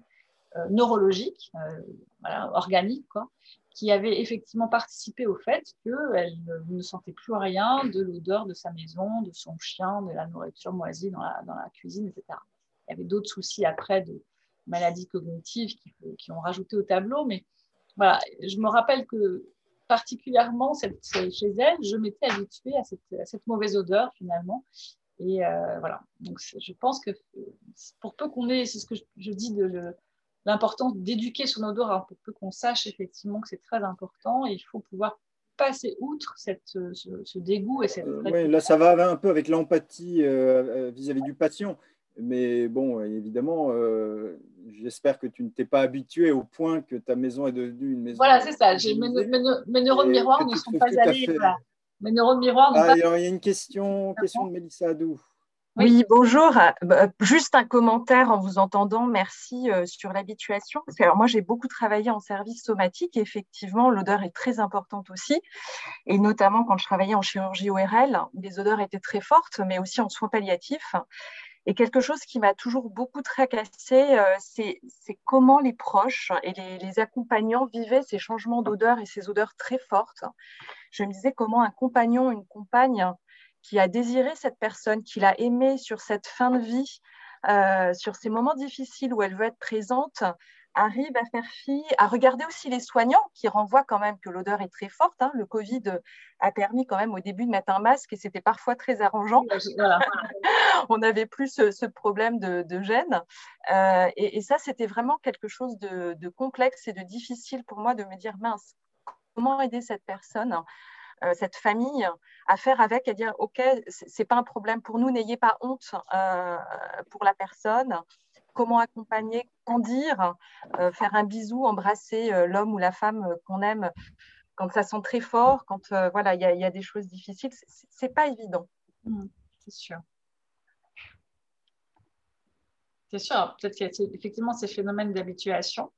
B: euh, neurologique, euh, organique, quoi, qui avait effectivement participé au fait qu'elle ne sentait plus rien de l'odeur de sa maison, de son chien, de la nourriture moisie dans la, dans la cuisine, etc. Il y avait d'autres soucis après de maladies cognitives qui, qui, ont rajouté au tableau, mais voilà, je me rappelle que particulièrement cette, chez elle, je m'étais habituée à cette, à cette, mauvaise odeur finalement. Et euh, voilà, donc je pense que pour peu qu'on ait, c'est ce que je, je dis de l'importance d'éduquer son odorat pour peu qu'on sache effectivement que c'est très important et il faut pouvoir passer outre cette, ce, dégoût et cette.
A: Euh, oui, là, ça va un peu avec l'empathie euh, vis-à-vis du patient. Mais bon, évidemment, j'espère que tu ne t'es pas habitué au point que ta maison est devenue une maison.
B: Voilà, c'est ça. Mes, neurones miroirs ne sont pas allés. Mes neurones miroirs.
A: Ah, il y a une question, question de Mélissa Adou.
C: Oui, bonjour. Euh, juste un commentaire en vous entendant. Merci euh, sur l'habituation. alors moi, j'ai beaucoup travaillé en service somatique et effectivement, l'odeur est très importante aussi. Et notamment quand je travaillais en chirurgie ORL, les odeurs étaient très fortes, mais aussi en soins palliatifs. Et quelque chose qui m'a toujours beaucoup tracassé, euh, c'est comment les proches et les, les accompagnants vivaient ces changements d'odeur et ces odeurs très fortes. Je me disais comment un compagnon, une compagne qui a désiré cette personne, qui l'a aimée sur cette fin de vie, euh, sur ces moments difficiles où elle veut être présente, arrive à faire fi, à regarder aussi les soignants qui renvoient quand même que l'odeur est très forte. Hein. Le Covid a permis quand même au début de mettre un masque et c'était parfois très arrangeant. On n'avait plus ce, problème de, gêne. Euh, et, ça, c'était vraiment quelque chose de, de complexe et de difficile pour moi de me dire, mince, comment aider cette personne euh, cette famille à faire avec et dire ok c'est pas un problème pour nous n'ayez pas honte euh, pour la personne comment accompagner quand dire euh, faire un bisou embrasser l'homme ou la femme qu'on aime quand ça sent très fort quand voilà il y, a des choses difficiles. C'est pas évident.
B: Mmh, c'est sûr. C'est sûr peut-être qu'il y a effectivement ces phénomènes d'habituation.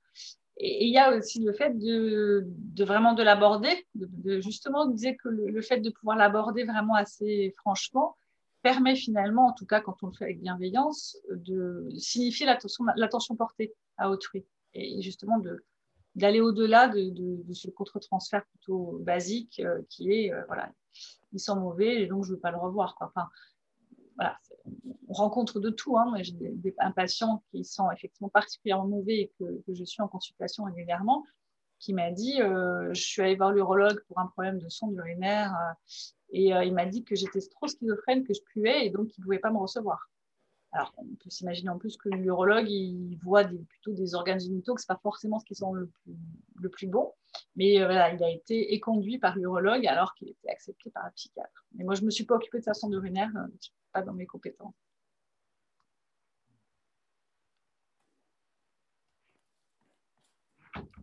B: Et il y a aussi le fait de, vraiment de l'aborder, de, justement, disait que le, fait de pouvoir l'aborder vraiment assez franchement permet finalement, en tout cas quand on le fait avec bienveillance, de signifier l'attention portée à autrui et justement d'aller au-delà de, ce contre-transfert plutôt basique euh, qui est, euh, voilà, il sent mauvais et donc je ne veux pas le revoir. Enfin, voilà, on rencontre de tout. Hein. J'ai un patient qui sent effectivement particulièrement mauvais et que, je suis en consultation régulièrement, qui m'a dit euh, Je suis allée voir l'urologue pour un problème de sonde urinaire et euh, il m'a dit que j'étais trop schizophrène, que je puais et donc il ne pouvait pas me recevoir. Alors, on peut s'imaginer en plus que l'urologue, il voit plutôt des organes génitaux, que ce n'est pas forcément ce qui sont le plus, bon. Mais voilà, il a été éconduit par l'urologue alors qu'il était accepté par un psychiatre. Mais moi, je ne me suis pas occupée de sa sonde urinaire, pas dans mes compétences.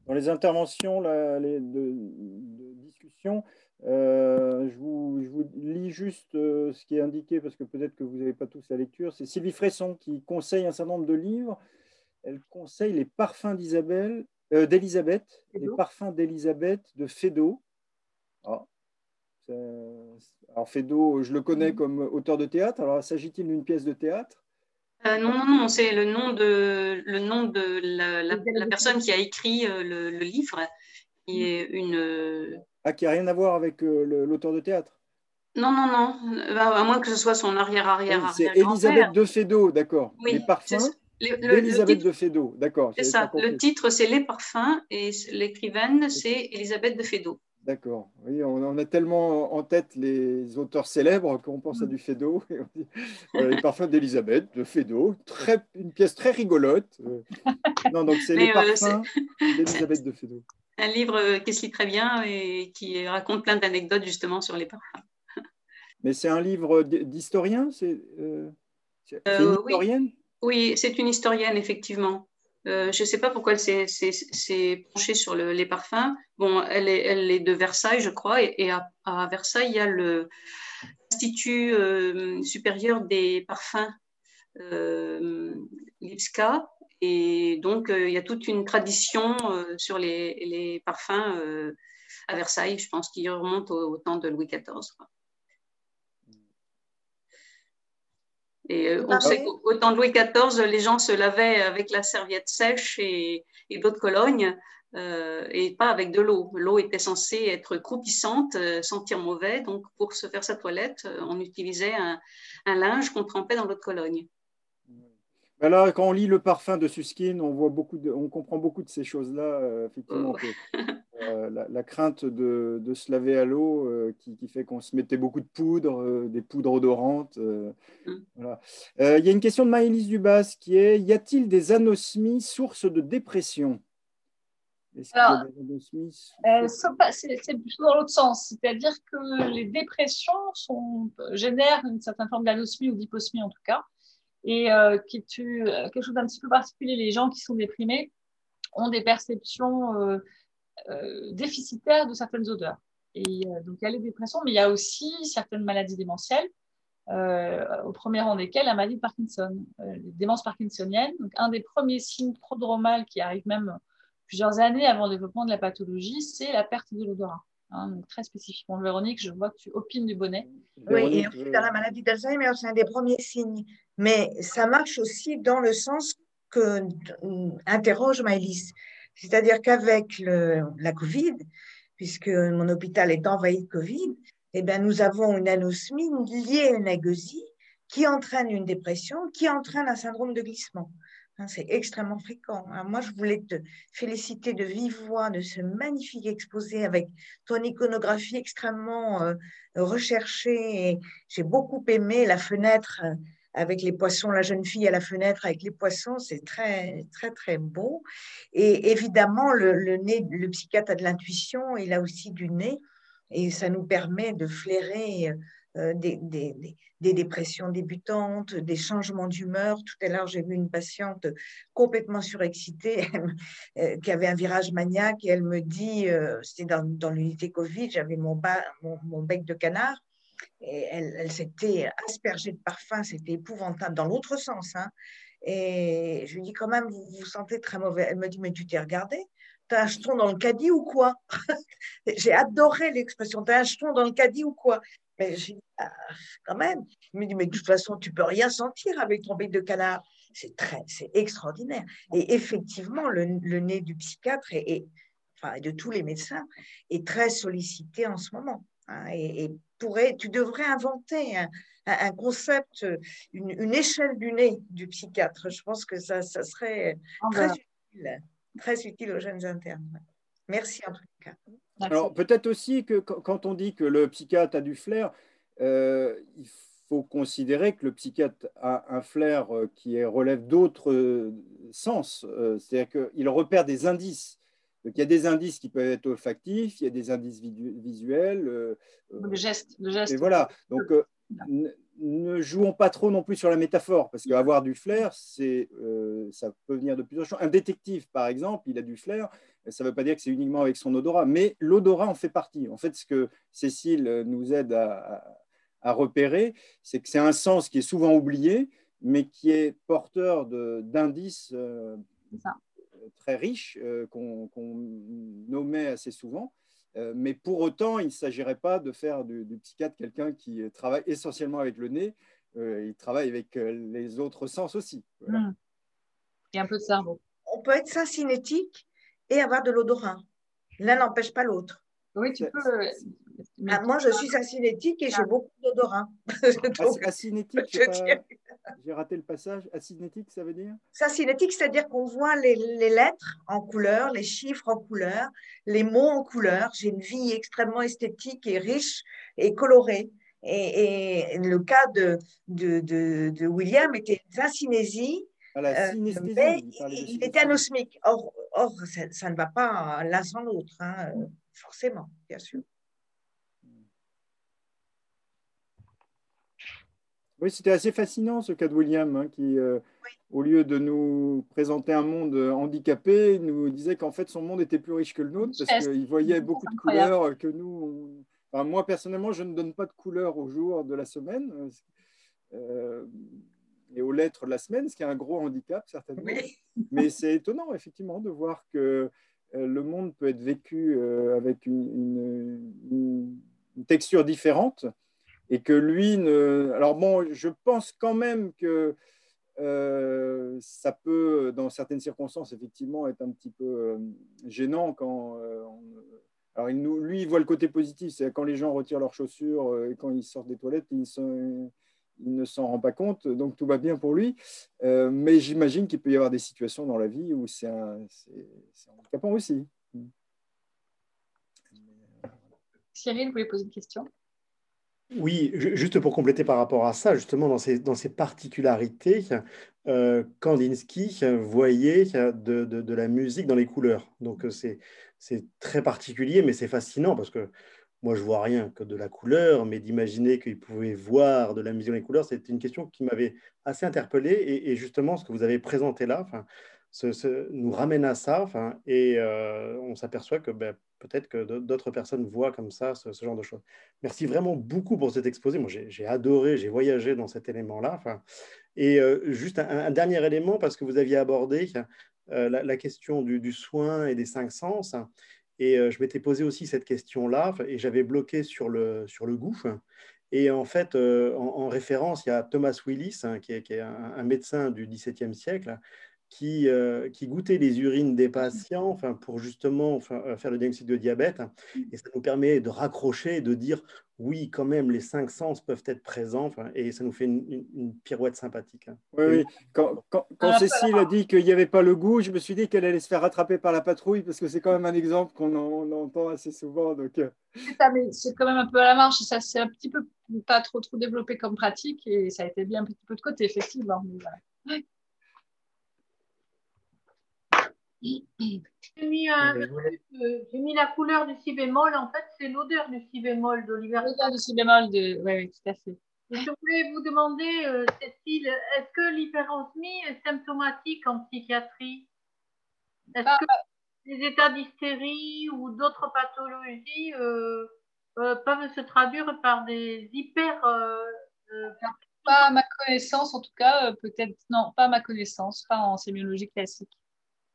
A: Dans les interventions de, discussion, euh, je, vous, lis juste euh, ce qui est indiqué parce que peut-être que vous n'avez pas tous la lecture. C'est Sylvie Fresson qui conseille un certain nombre de livres. Elle conseille les parfums d'Isabelle, euh, d'Elisabeth, les parfums d'Elisabeth de Fédo. Ah, alors Fédo, je le connais mhm. comme auteur de théâtre. Alors s'agit-il d'une pièce de théâtre?
D: Euh, non, non, non, c'est le nom de, le nom de la, personne qui a écrit le, livre, qui est une.
A: Ah, qui n'a rien à voir avec euh, l'auteur de théâtre
D: Non, non, non, à moins que ce soit son arrière-arrière.
A: c'est Elisabeth de Fédot, d'accord.
D: Oui,
A: les parfums Elisabeth de Fédot, d'accord.
D: C'est ça, le titre c'est Les parfums et l'écrivaine c'est Elisabeth de Fédot.
A: D'accord. Oui, on, a tellement en tête les auteurs célèbres qu'on pense à mm. du Fédot. les parfums d'Elisabeth, de Fédot, très, une pièce très rigolote. Euh, non, donc c'est les euh, parfums d'Elisabeth de Fédot.
D: Un livre qui se lit très bien et qui raconte plein d'anecdotes justement sur les parfums.
A: Mais c'est un livre d'historien C'est euh, une historienne?
D: Oui, c'est une historienne, effectivement. Euh, je ne sais pas pourquoi elle s'est penchée sur les parfums. Bon, elle est, elle est, de Versailles, je crois, et, à, Versailles, il y a l'Institut euh, supérieur des parfums, euh, l'IPSCA, et donc il y a toute une tradition sur les, les parfums à Versailles, je pense, qui remonte au, au temps de Louis XIV. Et euh, on sait qu'au temps de Louis XIV, les gens se lavaient avec la serviette sèche et, et l'eau de Cologne, euh, et pas avec de l'eau. L'eau était censée être croupissante, euh, sentir mauvais, donc pour se faire sa toilette, on utilisait un, linge qu'on trempait dans l'eau de Cologne.
A: Ben là, quand on lit le parfum de Suskin, on, voit beaucoup on comprend beaucoup de ces choses-là, effectivement. Oh. Euh, la, crainte de, se laver à l'eau euh, qui, fait qu'on se mettait beaucoup de poudre, euh, des poudres odorantes. Mm. Il y a une question de Maëlys Dubas qui est Y a-t-il des anosmies sources de dépression?
B: C'est plutôt dans l'autre sens, c'est-à-dire que les dépressions sont, génèrent une certaine forme d'anosmie ou d'hyposmie en tout cas, et qui est quelque chose d'un petit peu particulier. Les gens qui sont déprimés ont des perceptions euh, déficitaire de certaines odeurs. Et euh, donc, il y a les dépressions, mais il y a aussi certaines maladies démentielles, euh, au premier rang desquelles la maladie de Parkinson, les démences parkinsoniennes. Donc, un des premiers signes prodromales qui arrive même plusieurs années avant le développement de la pathologie, c'est la perte de l'odorat. Hein, donc très spécifiquement. Véronique, je vois que tu opines du bonnet.
E: Oui, et ensuite, dans la maladie d'Alzheimer, c'est un des premiers signes. Mais ça marche aussi dans le sens que interroge Maëlys. C'est-à-dire qu'avec la Covid, puisque mon hôpital est envahi de Covid, eh bien, nous avons une anosmie liée à une agueusie qui entraîne une dépression, qui entraîne un syndrome de glissement. Hein, c'est extrêmement fréquent. Hein. Moi, je voulais te féliciter de vive voix de ce magnifique exposé avec ton iconographie extrêmement euh, recherchée. J'ai beaucoup aimé la fenêtre avec les poissons, la jeune fille à la fenêtre avec les poissons, c'est très, très, très beau. Et évidemment, le, nez, le psychiatre a de l'intuition, il a aussi du nez, et ça nous permet de flairer euh, des, des, des, dépressions débutantes, des changements d'humeur. Tout à l'heure, j'ai vu une patiente complètement surexcitée euh, qui avait un virage maniaque et elle me dit, euh, c'était dans, dans l'unité Covid, j'avais mon, mon, bec de canard et elle, s'était aspergée de parfum, c'était épouvantable dans l'autre sens. Hein. Et je lui dis quand même, vous vous sentez très mauvais. Elle me dit, mais tu t'es regardé T'as un jeton dans le caddie ou quoi? J'ai adoré l'expression, t'as un jeton dans le caddie ou quoi? Mais j'ai dit, ah, quand même. Il me dit, mais de toute façon, tu peux rien sentir avec ton bec de canard. C'est très, c'est extraordinaire. Et effectivement, le, nez du psychiatre et, enfin, de tous les médecins est très sollicité en ce moment. Hein, et, pourrais, tu devrais inventer un, concept, une, échelle du nez du psychiatre. Je pense que ça, ça serait ah très, ben. utile, très utile aux jeunes internes. Merci en tout cas.
A: Alors peut-être aussi que quand on dit que le psychiatre a du flair, euh, il faut considérer que le psychiatre a un flair euh, qui relève d'autres euh, sens. C'est-à-dire qu'il repère des indices donc, il y a des indices qui peuvent être olfactifs, il y a des indices visuels.
B: Euh, le geste, le geste.
A: Et voilà. Donc, euh, ne jouons pas trop non plus sur la métaphore, parce qu'avoir du flair, c'est, euh, ça peut venir de plusieurs choses. Un détective, par exemple, il a du flair, ça ne veut pas dire que c'est uniquement avec son odorat, mais l'odorat en fait partie. En fait, ce que Cécile nous aide à, à repérer, c'est que c'est un sens qui est souvent oublié, mais qui est porteur d'indices très riche euh, qu'on nommait assez souvent. Euh, mais pour autant, il ne s'agirait pas de faire du, psychiatre quelqu'un qui travaille essentiellement avec le nez. Euh, il travaille avec les autres sens aussi.
B: Hmm. Et un peu de cerveau.
E: On peut être cinétique et avoir de l'odorat. L'un n'empêche pas l'autre.
B: Oui, tu peux. Euh,
E: ah, moi, je suis acinétique et j'ai beaucoup d'odorat.
A: acinétique, j'ai raté le passage. Acinétique, ça veut dire?
E: Acinétique, c'est-à-dire qu'on voit les, lettres en couleur, les chiffres en couleur, les mots en couleur. J'ai une vie extrêmement esthétique et riche et colorée. Et, le cas de, de, de, William était une acinésie.
A: Ah, euh,
E: mais il, était anosmique. Or, or ça, ne va pas l'un sans l'autre, hein, forcément, bien sûr.
A: Oui, c'était assez fascinant ce cas de William, hein, qui, euh, au lieu de nous présenter un monde handicapé, nous disait qu'en fait son monde était plus riche que le nôtre, parce qu'il voyait beaucoup de couleurs que nous. moi, personnellement, je ne donne pas de couleurs au jour de la semaine euh, et aux lettres de la semaine, ce qui est un gros handicap, certainement. Mais c'est étonnant, effectivement, de voir que euh, le monde peut être vécu avec une texture différente et que lui ne. Alors bon, je pense quand même que euh, ça peut, dans certaines circonstances, effectivement, être un petit peu euh, gênant quand. Euh, alors, il nous, lui, il voit le côté positif, c'est quand les gens retirent leurs chaussures et quand ils sortent des toilettes, ils, il ne s'en rend pas compte, donc tout va bien pour lui. mais j'imagine qu'il peut y avoir des situations dans la vie où c'est handicapant aussi.
B: Cyril, vous voulez poser une question?
F: Oui, juste pour compléter par rapport à ça, justement, dans ces, dans ces particularités, euh, Kandinsky voyait de, de, la musique dans les couleurs. Donc, euh, c'est très particulier, mais c'est fascinant parce que moi, je vois rien que de la couleur, mais d'imaginer qu'il pouvait voir de la musique dans les couleurs, c'était une question qui m'avait assez interpellé. Et, justement, ce que vous avez présenté là, nous ramène à ça, et euh, on s'aperçoit que ben, peut-être que d'autres personnes voient comme ça ce, genre de choses. Merci vraiment beaucoup pour cet exposé. Moi, j'ai adoré, j'ai voyagé dans cet élément-là. Et euh, juste un, dernier élément, parce que vous aviez abordé euh, la, question du, soin et des cinq sens. Et euh, je m'étais posé aussi cette question-là, et j'avais bloqué sur le, sur le goût. Et en fait, en, référence, il y a Thomas Willis, hein, qui est, un, médecin du XVIIe siècle, qui, euh, qui goûtait les urines des patients enfin, pour justement enfin, euh, faire le diagnostic de diabète. Et ça nous permet de raccrocher de dire oui, quand même, les cinq sens peuvent être présents. et ça nous fait une, pirouette sympathique. Hein.
A: Oui, oui. Quand, quand, quand Cécile a dit qu'il n'y avait pas le goût, je me suis dit qu'elle allait se faire rattraper par la patrouille parce que c'est quand même un exemple qu'on entend assez souvent. Donc... Euh.
B: C'est quand même un peu à la marche. Ça, c'est un petit peu pas trop, trop développé comme pratique et ça a été bien un petit peu de côté, effectivement.
G: J'ai mis, mis, la couleur du si bémol. En fait, c'est l'odeur du si bémol d'Oliver.
B: L'odeur du si bémol, de... oui, oui, tout à fait.
G: Je voulais vous demander, euh, Cécile, est-ce que l'hyperosmie est symptomatique en psychiatrie? Est-ce que les états d'hystérie ou d'autres pathologies euh, euh, peuvent se traduire par des hyper.
B: pas à ma connaissance, en tout cas, peut-être, non, pas à ma connaissance, pas en sémiologie classique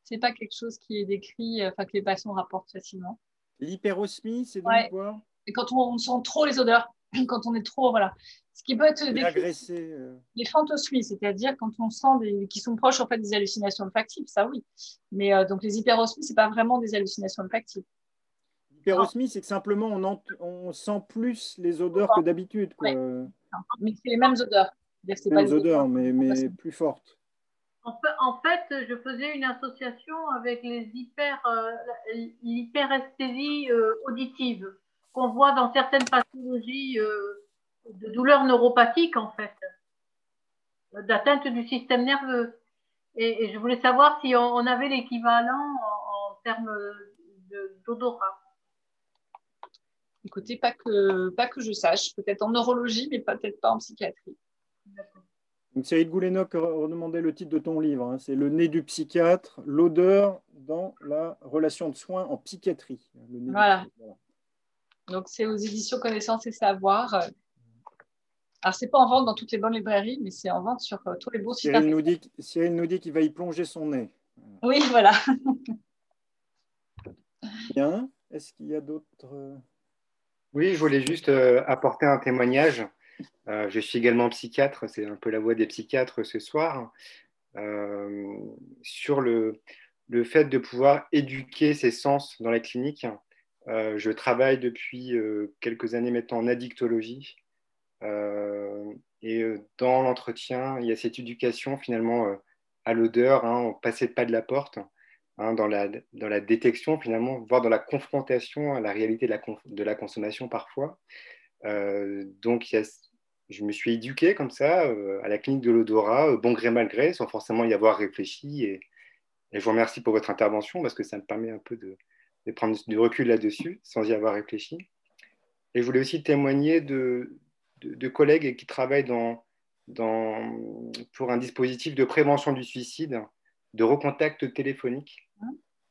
B: c'est pas quelque chose qui est décrit, euh, enfin que les patients rapportent facilement.
A: L'hyperosmie, c'est donc quoi?
B: Et quand on, sent trop les odeurs, quand on est trop, voilà. Ce qui peut être
A: décrit, euh.
B: les phantosmies, c'est-à-dire quand on sent des, qui sont proches en fait des hallucinations olfactives, ça oui. Mais euh, donc les hyperosmies, c'est pas vraiment des hallucinations olfactives.
A: L'hyperosmie, c'est que simplement on, on, sent plus les odeurs que d'habitude.
B: Mais c'est les mêmes odeurs.
A: C'est les mêmes odeurs, mais, mais plus fortes.
G: En fait, je faisais une association avec les hyper, euh, l'hyperesthésie euh, auditive qu'on voit dans certaines pathologies euh, de douleurs neuropathiques, en fait, d'atteinte du système nerveux. Et, je voulais savoir si on, avait l'équivalent en, termes d'odorat.
B: Écoutez, pas que, pas que je sache, peut-être en neurologie, mais peut-être pas en psychiatrie.
A: Donc Cyril Goulénoc redemandait le titre de ton livre. Hein. c'est Le nez du psychiatre, l'odeur dans la relation de soins en psychiatrie.
B: Voilà. Donc c'est aux éditions Connaissance et Savoir. Alors c'est pas en vente dans toutes les bonnes librairies, mais c'est en vente sur euh, tous les beaux sites.
A: Cyril nous dit, Cyril nous dit qu'il va y plonger son nez.
B: Oui, voilà.
A: Bien. Est-ce qu'il y a d'autres euh,
H: Oui, je voulais juste euh, apporter un témoignage. Euh, je suis également psychiatre, c'est un peu la voix des psychiatres ce soir, euh, sur le, le, fait de pouvoir éduquer ses sens dans la clinique. je travaille depuis quelques années maintenant en addictologie. et dans l'entretien, il y a cette éducation finalement à l'odeur, hein, on passait pas de la porte, hein, dans, la, dans la détection finalement, voire dans la confrontation à la réalité de la, de la consommation parfois. Euh, donc je me suis éduqué comme ça euh, à la clinique de l'odorat, euh, bon gré mal gré, sans forcément y avoir réfléchi. Et, je vous remercie pour votre intervention parce que ça me permet un peu de, de prendre du recul là-dessus sans y avoir réfléchi. Et je voulais aussi témoigner de, de, de collègues qui travaillent dans, dans, pour un dispositif de prévention du suicide, de recontact téléphonique,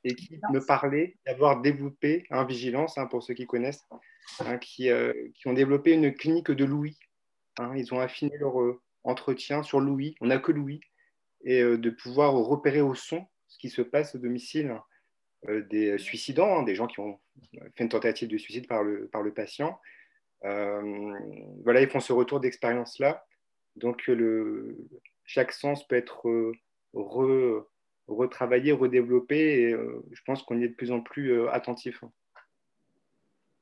H: et qui me parlait d'avoir développé, un vigilance hein, pour ceux qui connaissent, hein, qui, euh, qui, ont développé une clinique de Louis. Hein. ils ont affiné leur euh, entretien sur Louis, on n'a que Louis, et euh, de pouvoir repérer au son ce qui se passe au domicile des suicidants, des gens qui ont fait une tentative de suicide par le, par le patient. voilà, ils font ce retour d'expérience-là donc, chaque sens peut être euh, re, retravaillé, redéveloppé, et euh, je pense qu'on y est de plus en plus euh, attentif.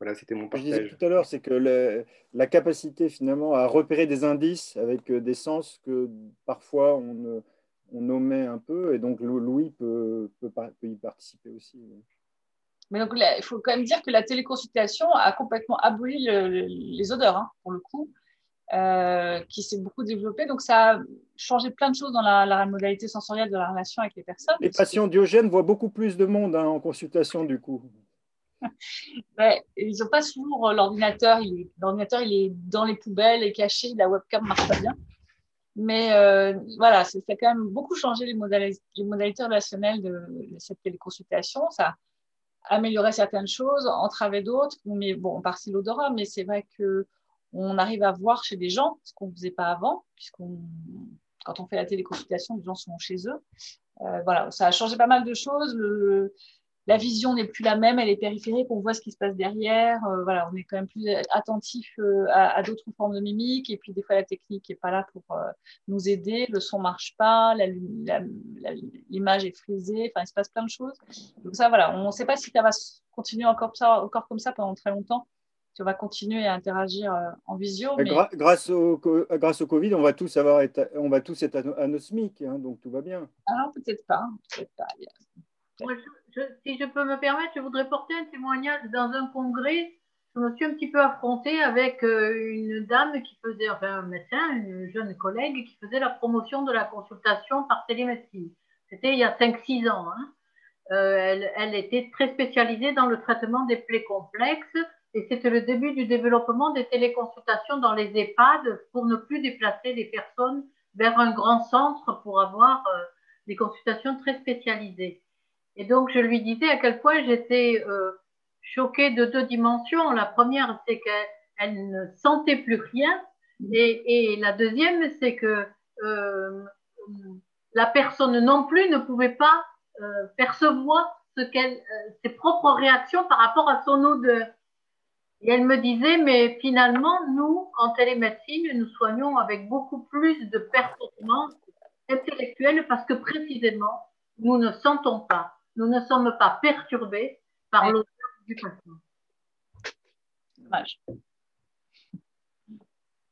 H: Voilà, c'était mon partage.
A: Je disais tout à l'heure, c'est que la capacité finalement à repérer des indices avec des sens que parfois on, on omet un peu, et donc Louis peut, peut, y participer aussi.
B: Mais donc, il faut quand même dire que la téléconsultation a complètement aboli les odeurs, hein, pour le coup. Euh, qui s'est beaucoup développé. Donc, ça a changé plein de choses dans la, modalité sensorielle de la relation avec les personnes.
A: Les patients diogènes voient beaucoup plus de monde hein, en consultation, du coup.
B: ils n'ont pas toujours euh, l'ordinateur. L'ordinateur, il est dans les poubelles et caché. La webcam marche pas bien. Mais euh, voilà, ça a quand même beaucoup changé les modalités, les modalités relationnelles de, cette téléconsultation. Ça a amélioré certaines choses, entravé d'autres. Mais bon, en partie l'odorat, mais c'est vrai que on arrive à voir chez des gens ce qu'on ne faisait pas avant, puisqu'on quand on fait la téléconsultation, les gens sont chez eux. Euh, voilà, ça a changé pas mal de choses. La vision n'est plus la même, elle est périphérique, on voit ce qui se passe derrière. Euh, voilà, on est quand même plus attentif euh, à, d'autres formes de mimique. Et puis des fois, la technique n'est pas là pour nous aider. Le son marche pas, l'image est frisée. Enfin, il se passe plein de choses. Donc ça, voilà, on ne sait pas si ça va continuer encore, ça, encore comme ça pendant très longtemps on va continuer à interagir euh, en visio.
A: grâce, au, grâce au Covid, on va tous, avoir être, on va tous être anosmiques, hein, donc tout va bien.
B: Ah, peut-être pas. Peut
G: si je peux me permettre, je voudrais porter un témoignage dans un congrès. Je me suis un petit peu affrontée avec euh, une dame qui faisait, enfin un médecin, une jeune collègue qui faisait la promotion de la consultation par télémédecine. C'était il y a 5-6 ans. Hein. Euh, elle, elle, était très spécialisée dans le traitement des plaies complexes et c'était le début du développement des téléconsultations dans les EHPAD pour ne plus déplacer les personnes vers un grand centre pour avoir euh, des consultations très spécialisées. Et donc, je lui disais à quel point j'étais euh, choquée de deux dimensions. La première, c'est qu'elle ne sentait plus rien. Et, la deuxième, c'est que euh, la personne non plus ne pouvait pas euh, percevoir ses propres réactions par rapport à son odeur. Et elle me disait, mais finalement, nous, en télémédecine, nous soignons avec beaucoup plus de performance intellectuelle parce que précisément, nous ne sentons pas, nous ne sommes pas perturbés par l'odeur du patient. Dommage.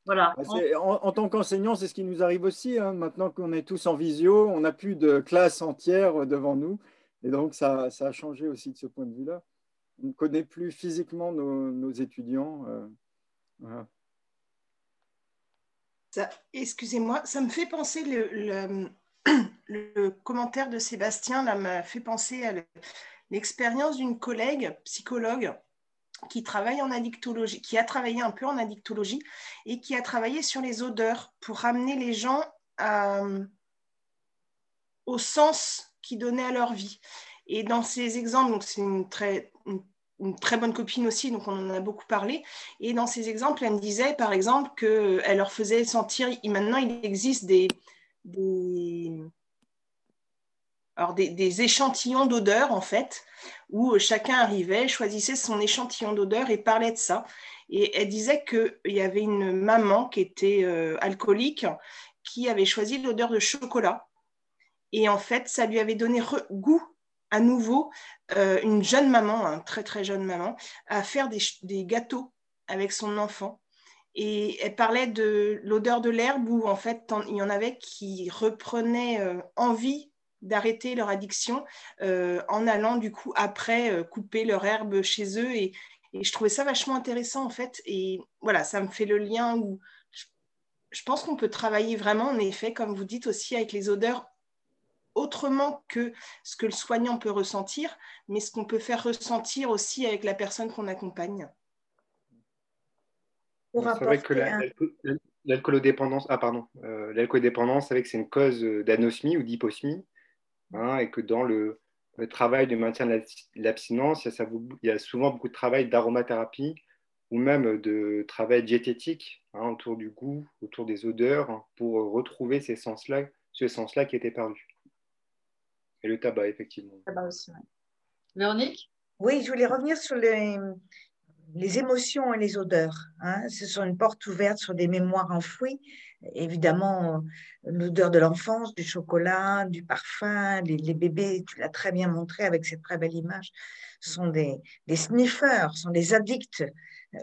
A: Voilà. Bah, en, tant qu'enseignant, c'est ce qui nous arrive aussi. Hein. Maintenant qu'on est tous en visio, on n'a plus de classe entière devant nous. Et donc, ça, ça a changé aussi de ce point de vue-là on ne connaît plus physiquement nos, étudiants. Euh,
I: excusez-moi, ça me fait penser, le, le, commentaire de Sébastien m'a fait penser à l'expérience d'une collègue psychologue qui travaille en addictologie, qui a travaillé un peu en addictologie et qui a travaillé sur les odeurs pour ramener les gens au sens qu'ils donnaient à leur vie. Et dans ces exemples, donc c'est une très, une très bonne copine aussi, donc on en a beaucoup parlé. Et dans ces exemples, elle me disait, par exemple, qu'elle leur faisait sentir, maintenant il existe des, des, échantillons d'odeur, en fait, où chacun arrivait, choisissait son échantillon d'odeur et parlait de ça. Et elle disait qu'il y avait une maman qui était euh, alcoolique, qui avait choisi l'odeur de chocolat. Et en fait, ça lui avait donné goût à nouveau une jeune maman, une très très jeune maman, à faire des gâteaux avec son enfant. Et elle parlait de l'odeur de l'herbe où en fait il y en avait qui reprenaient envie d'arrêter leur addiction en allant du coup après couper leur herbe chez eux et, et, je trouvais ça vachement intéressant en fait et voilà ça me fait le lien où je pense qu'on peut travailler vraiment, en effet, comme vous dites aussi, avec les odeurs autrement que ce que le soignant peut ressentir, mais ce qu'on peut faire ressentir aussi avec la personne qu'on accompagne.
H: C'est vrai que l'alcoolodépendance, ah pardon, euh, l'alcoolodépendance, avec c'est une cause d'anosmie ou d'hyposmie, hein, et que dans le, travail de maintien de l'abstinence, il, il, y a souvent beaucoup de travail d'aromathérapie ou même de travail diététique hein, autour du goût, autour des odeurs, pour retrouver ces sens-là, ce sens-là qui était perdu. Et le tabac, effectivement. Le tabac aussi,
E: oui. Véronique? Oui, je voulais revenir sur les, les émotions et les odeurs. Hein. Ce sont une porte ouverte sur des mémoires enfouies. Évidemment, l'odeur de l'enfance, du chocolat, du parfum, les, bébés, tu l'as très bien montré avec cette très belle image, sont des, sniffers, sont des addicts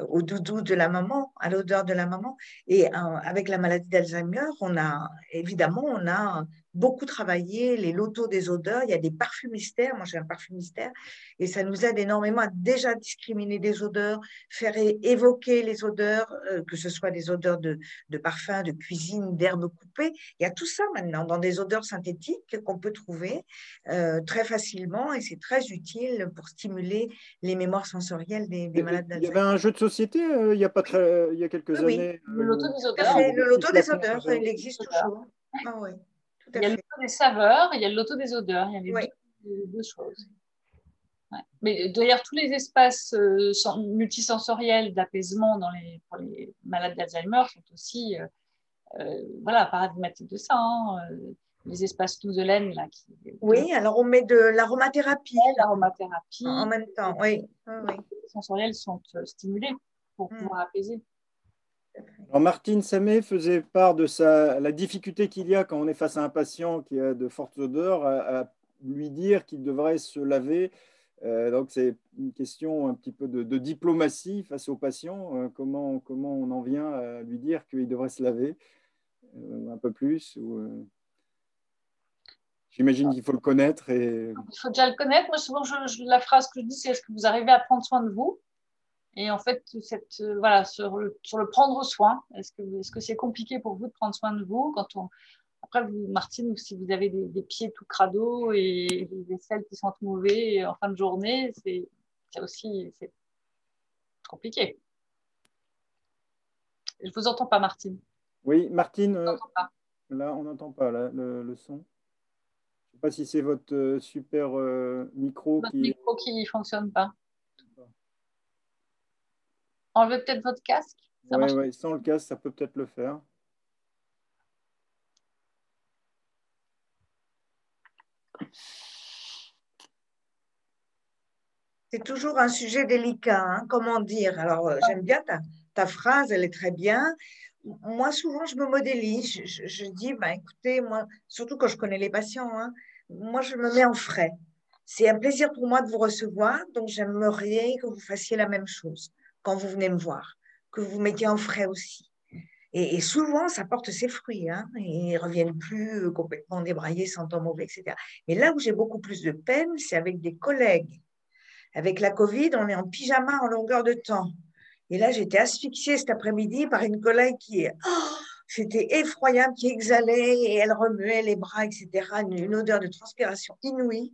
E: au doudou de la maman, à l'odeur de la maman. Et euh, avec la maladie d'Alzheimer, on a évidemment, on a beaucoup travaillé les lotos des odeurs. Il y a des parfumistères. Moi, j'ai un parfumistère et ça nous aide énormément à déjà discriminer des odeurs, faire évoquer les odeurs, euh, que ce soit des odeurs de, de parfum, de cuisine, d'herbes coupées. Il y a tout ça maintenant dans des odeurs synthétiques qu'on peut trouver euh, très facilement et c'est très utile pour stimuler les mémoires sensorielles des, malades d'Alzheimer.
A: Il y avait un jeu de société euh, il y a pas très, il y a quelques années.
B: Le loto des odeurs.
E: le loto des odeurs, il existe toujours. Ah, oui
B: il y a le loto des saveurs, il y a le loto des odeurs, il y a les deux, choses. Mais d'ailleurs, tous les espaces euh, multisensoriels d'apaisement dans les, pour les malades d'Alzheimer sont aussi euh, euh, voilà, paradigmatiques de ça. Hein, les espaces Touzelaine, là. Qui,
E: oui, alors on met de l'aromathérapie.
B: L'aromathérapie.
E: En même temps, oui.
B: Les sensoriels sont stimulés pour mm. pouvoir apaiser.
A: Alors Martine Samé faisait part de sa, la difficulté qu'il y a quand on est face à un patient qui a de fortes odeurs à, lui dire qu'il devrait se laver. Euh, donc c'est une question un petit peu de, diplomatie face au patient. Euh, comment, comment on en vient à lui dire qu'il devrait se laver euh, un peu plus J'imagine qu'il faut le connaître. Et...
B: Il faut déjà le connaître. Moi, souvent, la phrase que je dis, c'est est-ce que vous arrivez à prendre soin de vous? Et en fait, cette, euh, voilà, sur, le, sur le prendre soin, est-ce que est-ce que c'est compliqué pour vous de prendre soin de vous quand on après vous, Martine, si vous avez des, pieds tout crado et des aisselles qui sentent mauvais en fin de journée, c'est aussi c'est compliqué. Je vous entends pas, Martine.
A: Oui, Martine. Euh, là, on n'entend pas le, le, son. Je ne sais pas si c'est votre euh, super micro
B: votre qui. micro qui ne fonctionne pas. Enlevez peut-être votre casque?
A: Oui, sans le casque, ça peut peut-être le faire.
E: C'est toujours un sujet délicat, hein, comment dire? Alors, euh, j'aime bien ta, phrase, elle est très bien. Moi, souvent, je me modélise. Je, dis, bah, écoutez, moi, surtout quand je connais les patients, hein, moi, je me mets en frais. C'est un plaisir pour moi de vous recevoir, donc j'aimerais que vous fassiez la même chose quand vous venez me voir, que vous mettiez en frais aussi. Et, souvent, ça porte ses fruits. Hein, et ils reviennent plus euh, complètement débraillés, sentant mauvais, etc. Mais là où j'ai beaucoup plus de peine, c'est avec des collègues. Avec la Covid, on est en pyjama en longueur de temps. Et là, j'étais asphyxiée cet après-midi par une collègue qui est... Oh, c'était effroyable, qui exhalait et elle remuait les bras, etc. une odeur de transpiration inouïe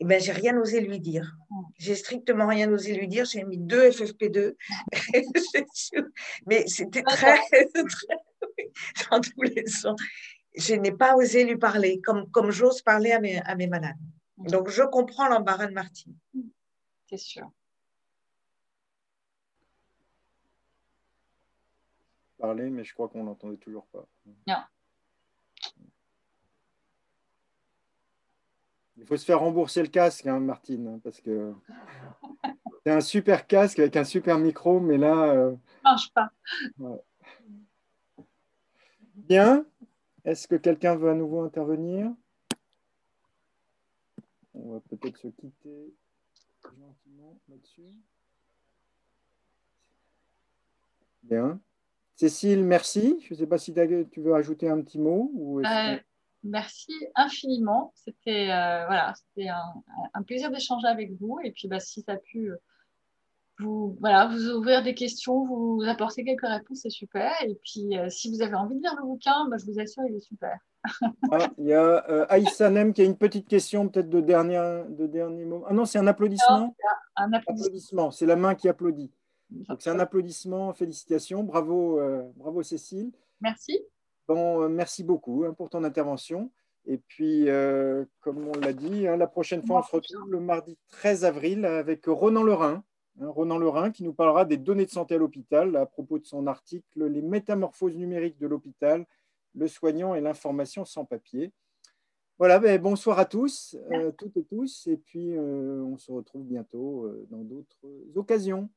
E: eh ben, j'ai rien osé lui dire. J'ai strictement rien osé lui dire. J'ai mis deux FFP2. Mais c'était très, très, dans tous les sens. Je n'ai pas osé lui parler comme, comme j'ose parler à mes, à mes malades. Donc, je comprends l'embarras de Martine.
B: C'est sûr.
A: Parler, mais je crois qu'on n'entendait toujours pas.
B: Non.
A: Il faut se faire rembourser le casque, hein, Martine, hein, parce que c'est un super casque avec un super micro, mais là.
B: Euh... marche pas.
A: Bien. Est-ce que quelqu'un veut à nouveau intervenir? On va peut-être se quitter gentiment là-dessus. Bien. Cécile, merci. Je ne sais pas si tu veux ajouter un petit mot. Ou
B: euh, merci infiniment. C'était euh, voilà, un, un, plaisir d'échanger avec vous. Et puis, bah, si ça a pu vous, voilà, vous ouvrir des questions, vous apporter quelques réponses, c'est super. Et puis, euh, si vous avez envie de lire le bouquin, bah, je vous assure, il est super.
A: Ah, il y a euh, Aïssa Nem qui a une petite question, peut-être de dernier, de dernier moment. Ah non, c'est un applaudissement.
B: un, applaudissement.
A: C'est la main qui applaudit. Donc, c'est un applaudissement. Félicitations. Bravo, euh, bravo Cécile.
B: Merci.
A: Bon, euh, merci beaucoup hein, pour ton intervention. Et puis, comme on l'a dit, hein, la prochaine fois, on se retrouve le mardi 13 avril avec Ronan Lerin. Hein, Ronan Lerin qui nous parlera des données de santé à l'hôpital à propos de son article Les métamorphoses numériques de l'hôpital le soignant et l'information sans papier. Voilà, ben, bonsoir à tous, euh, toutes et tous, et puis euh, on se retrouve bientôt euh, dans d'autres occasions.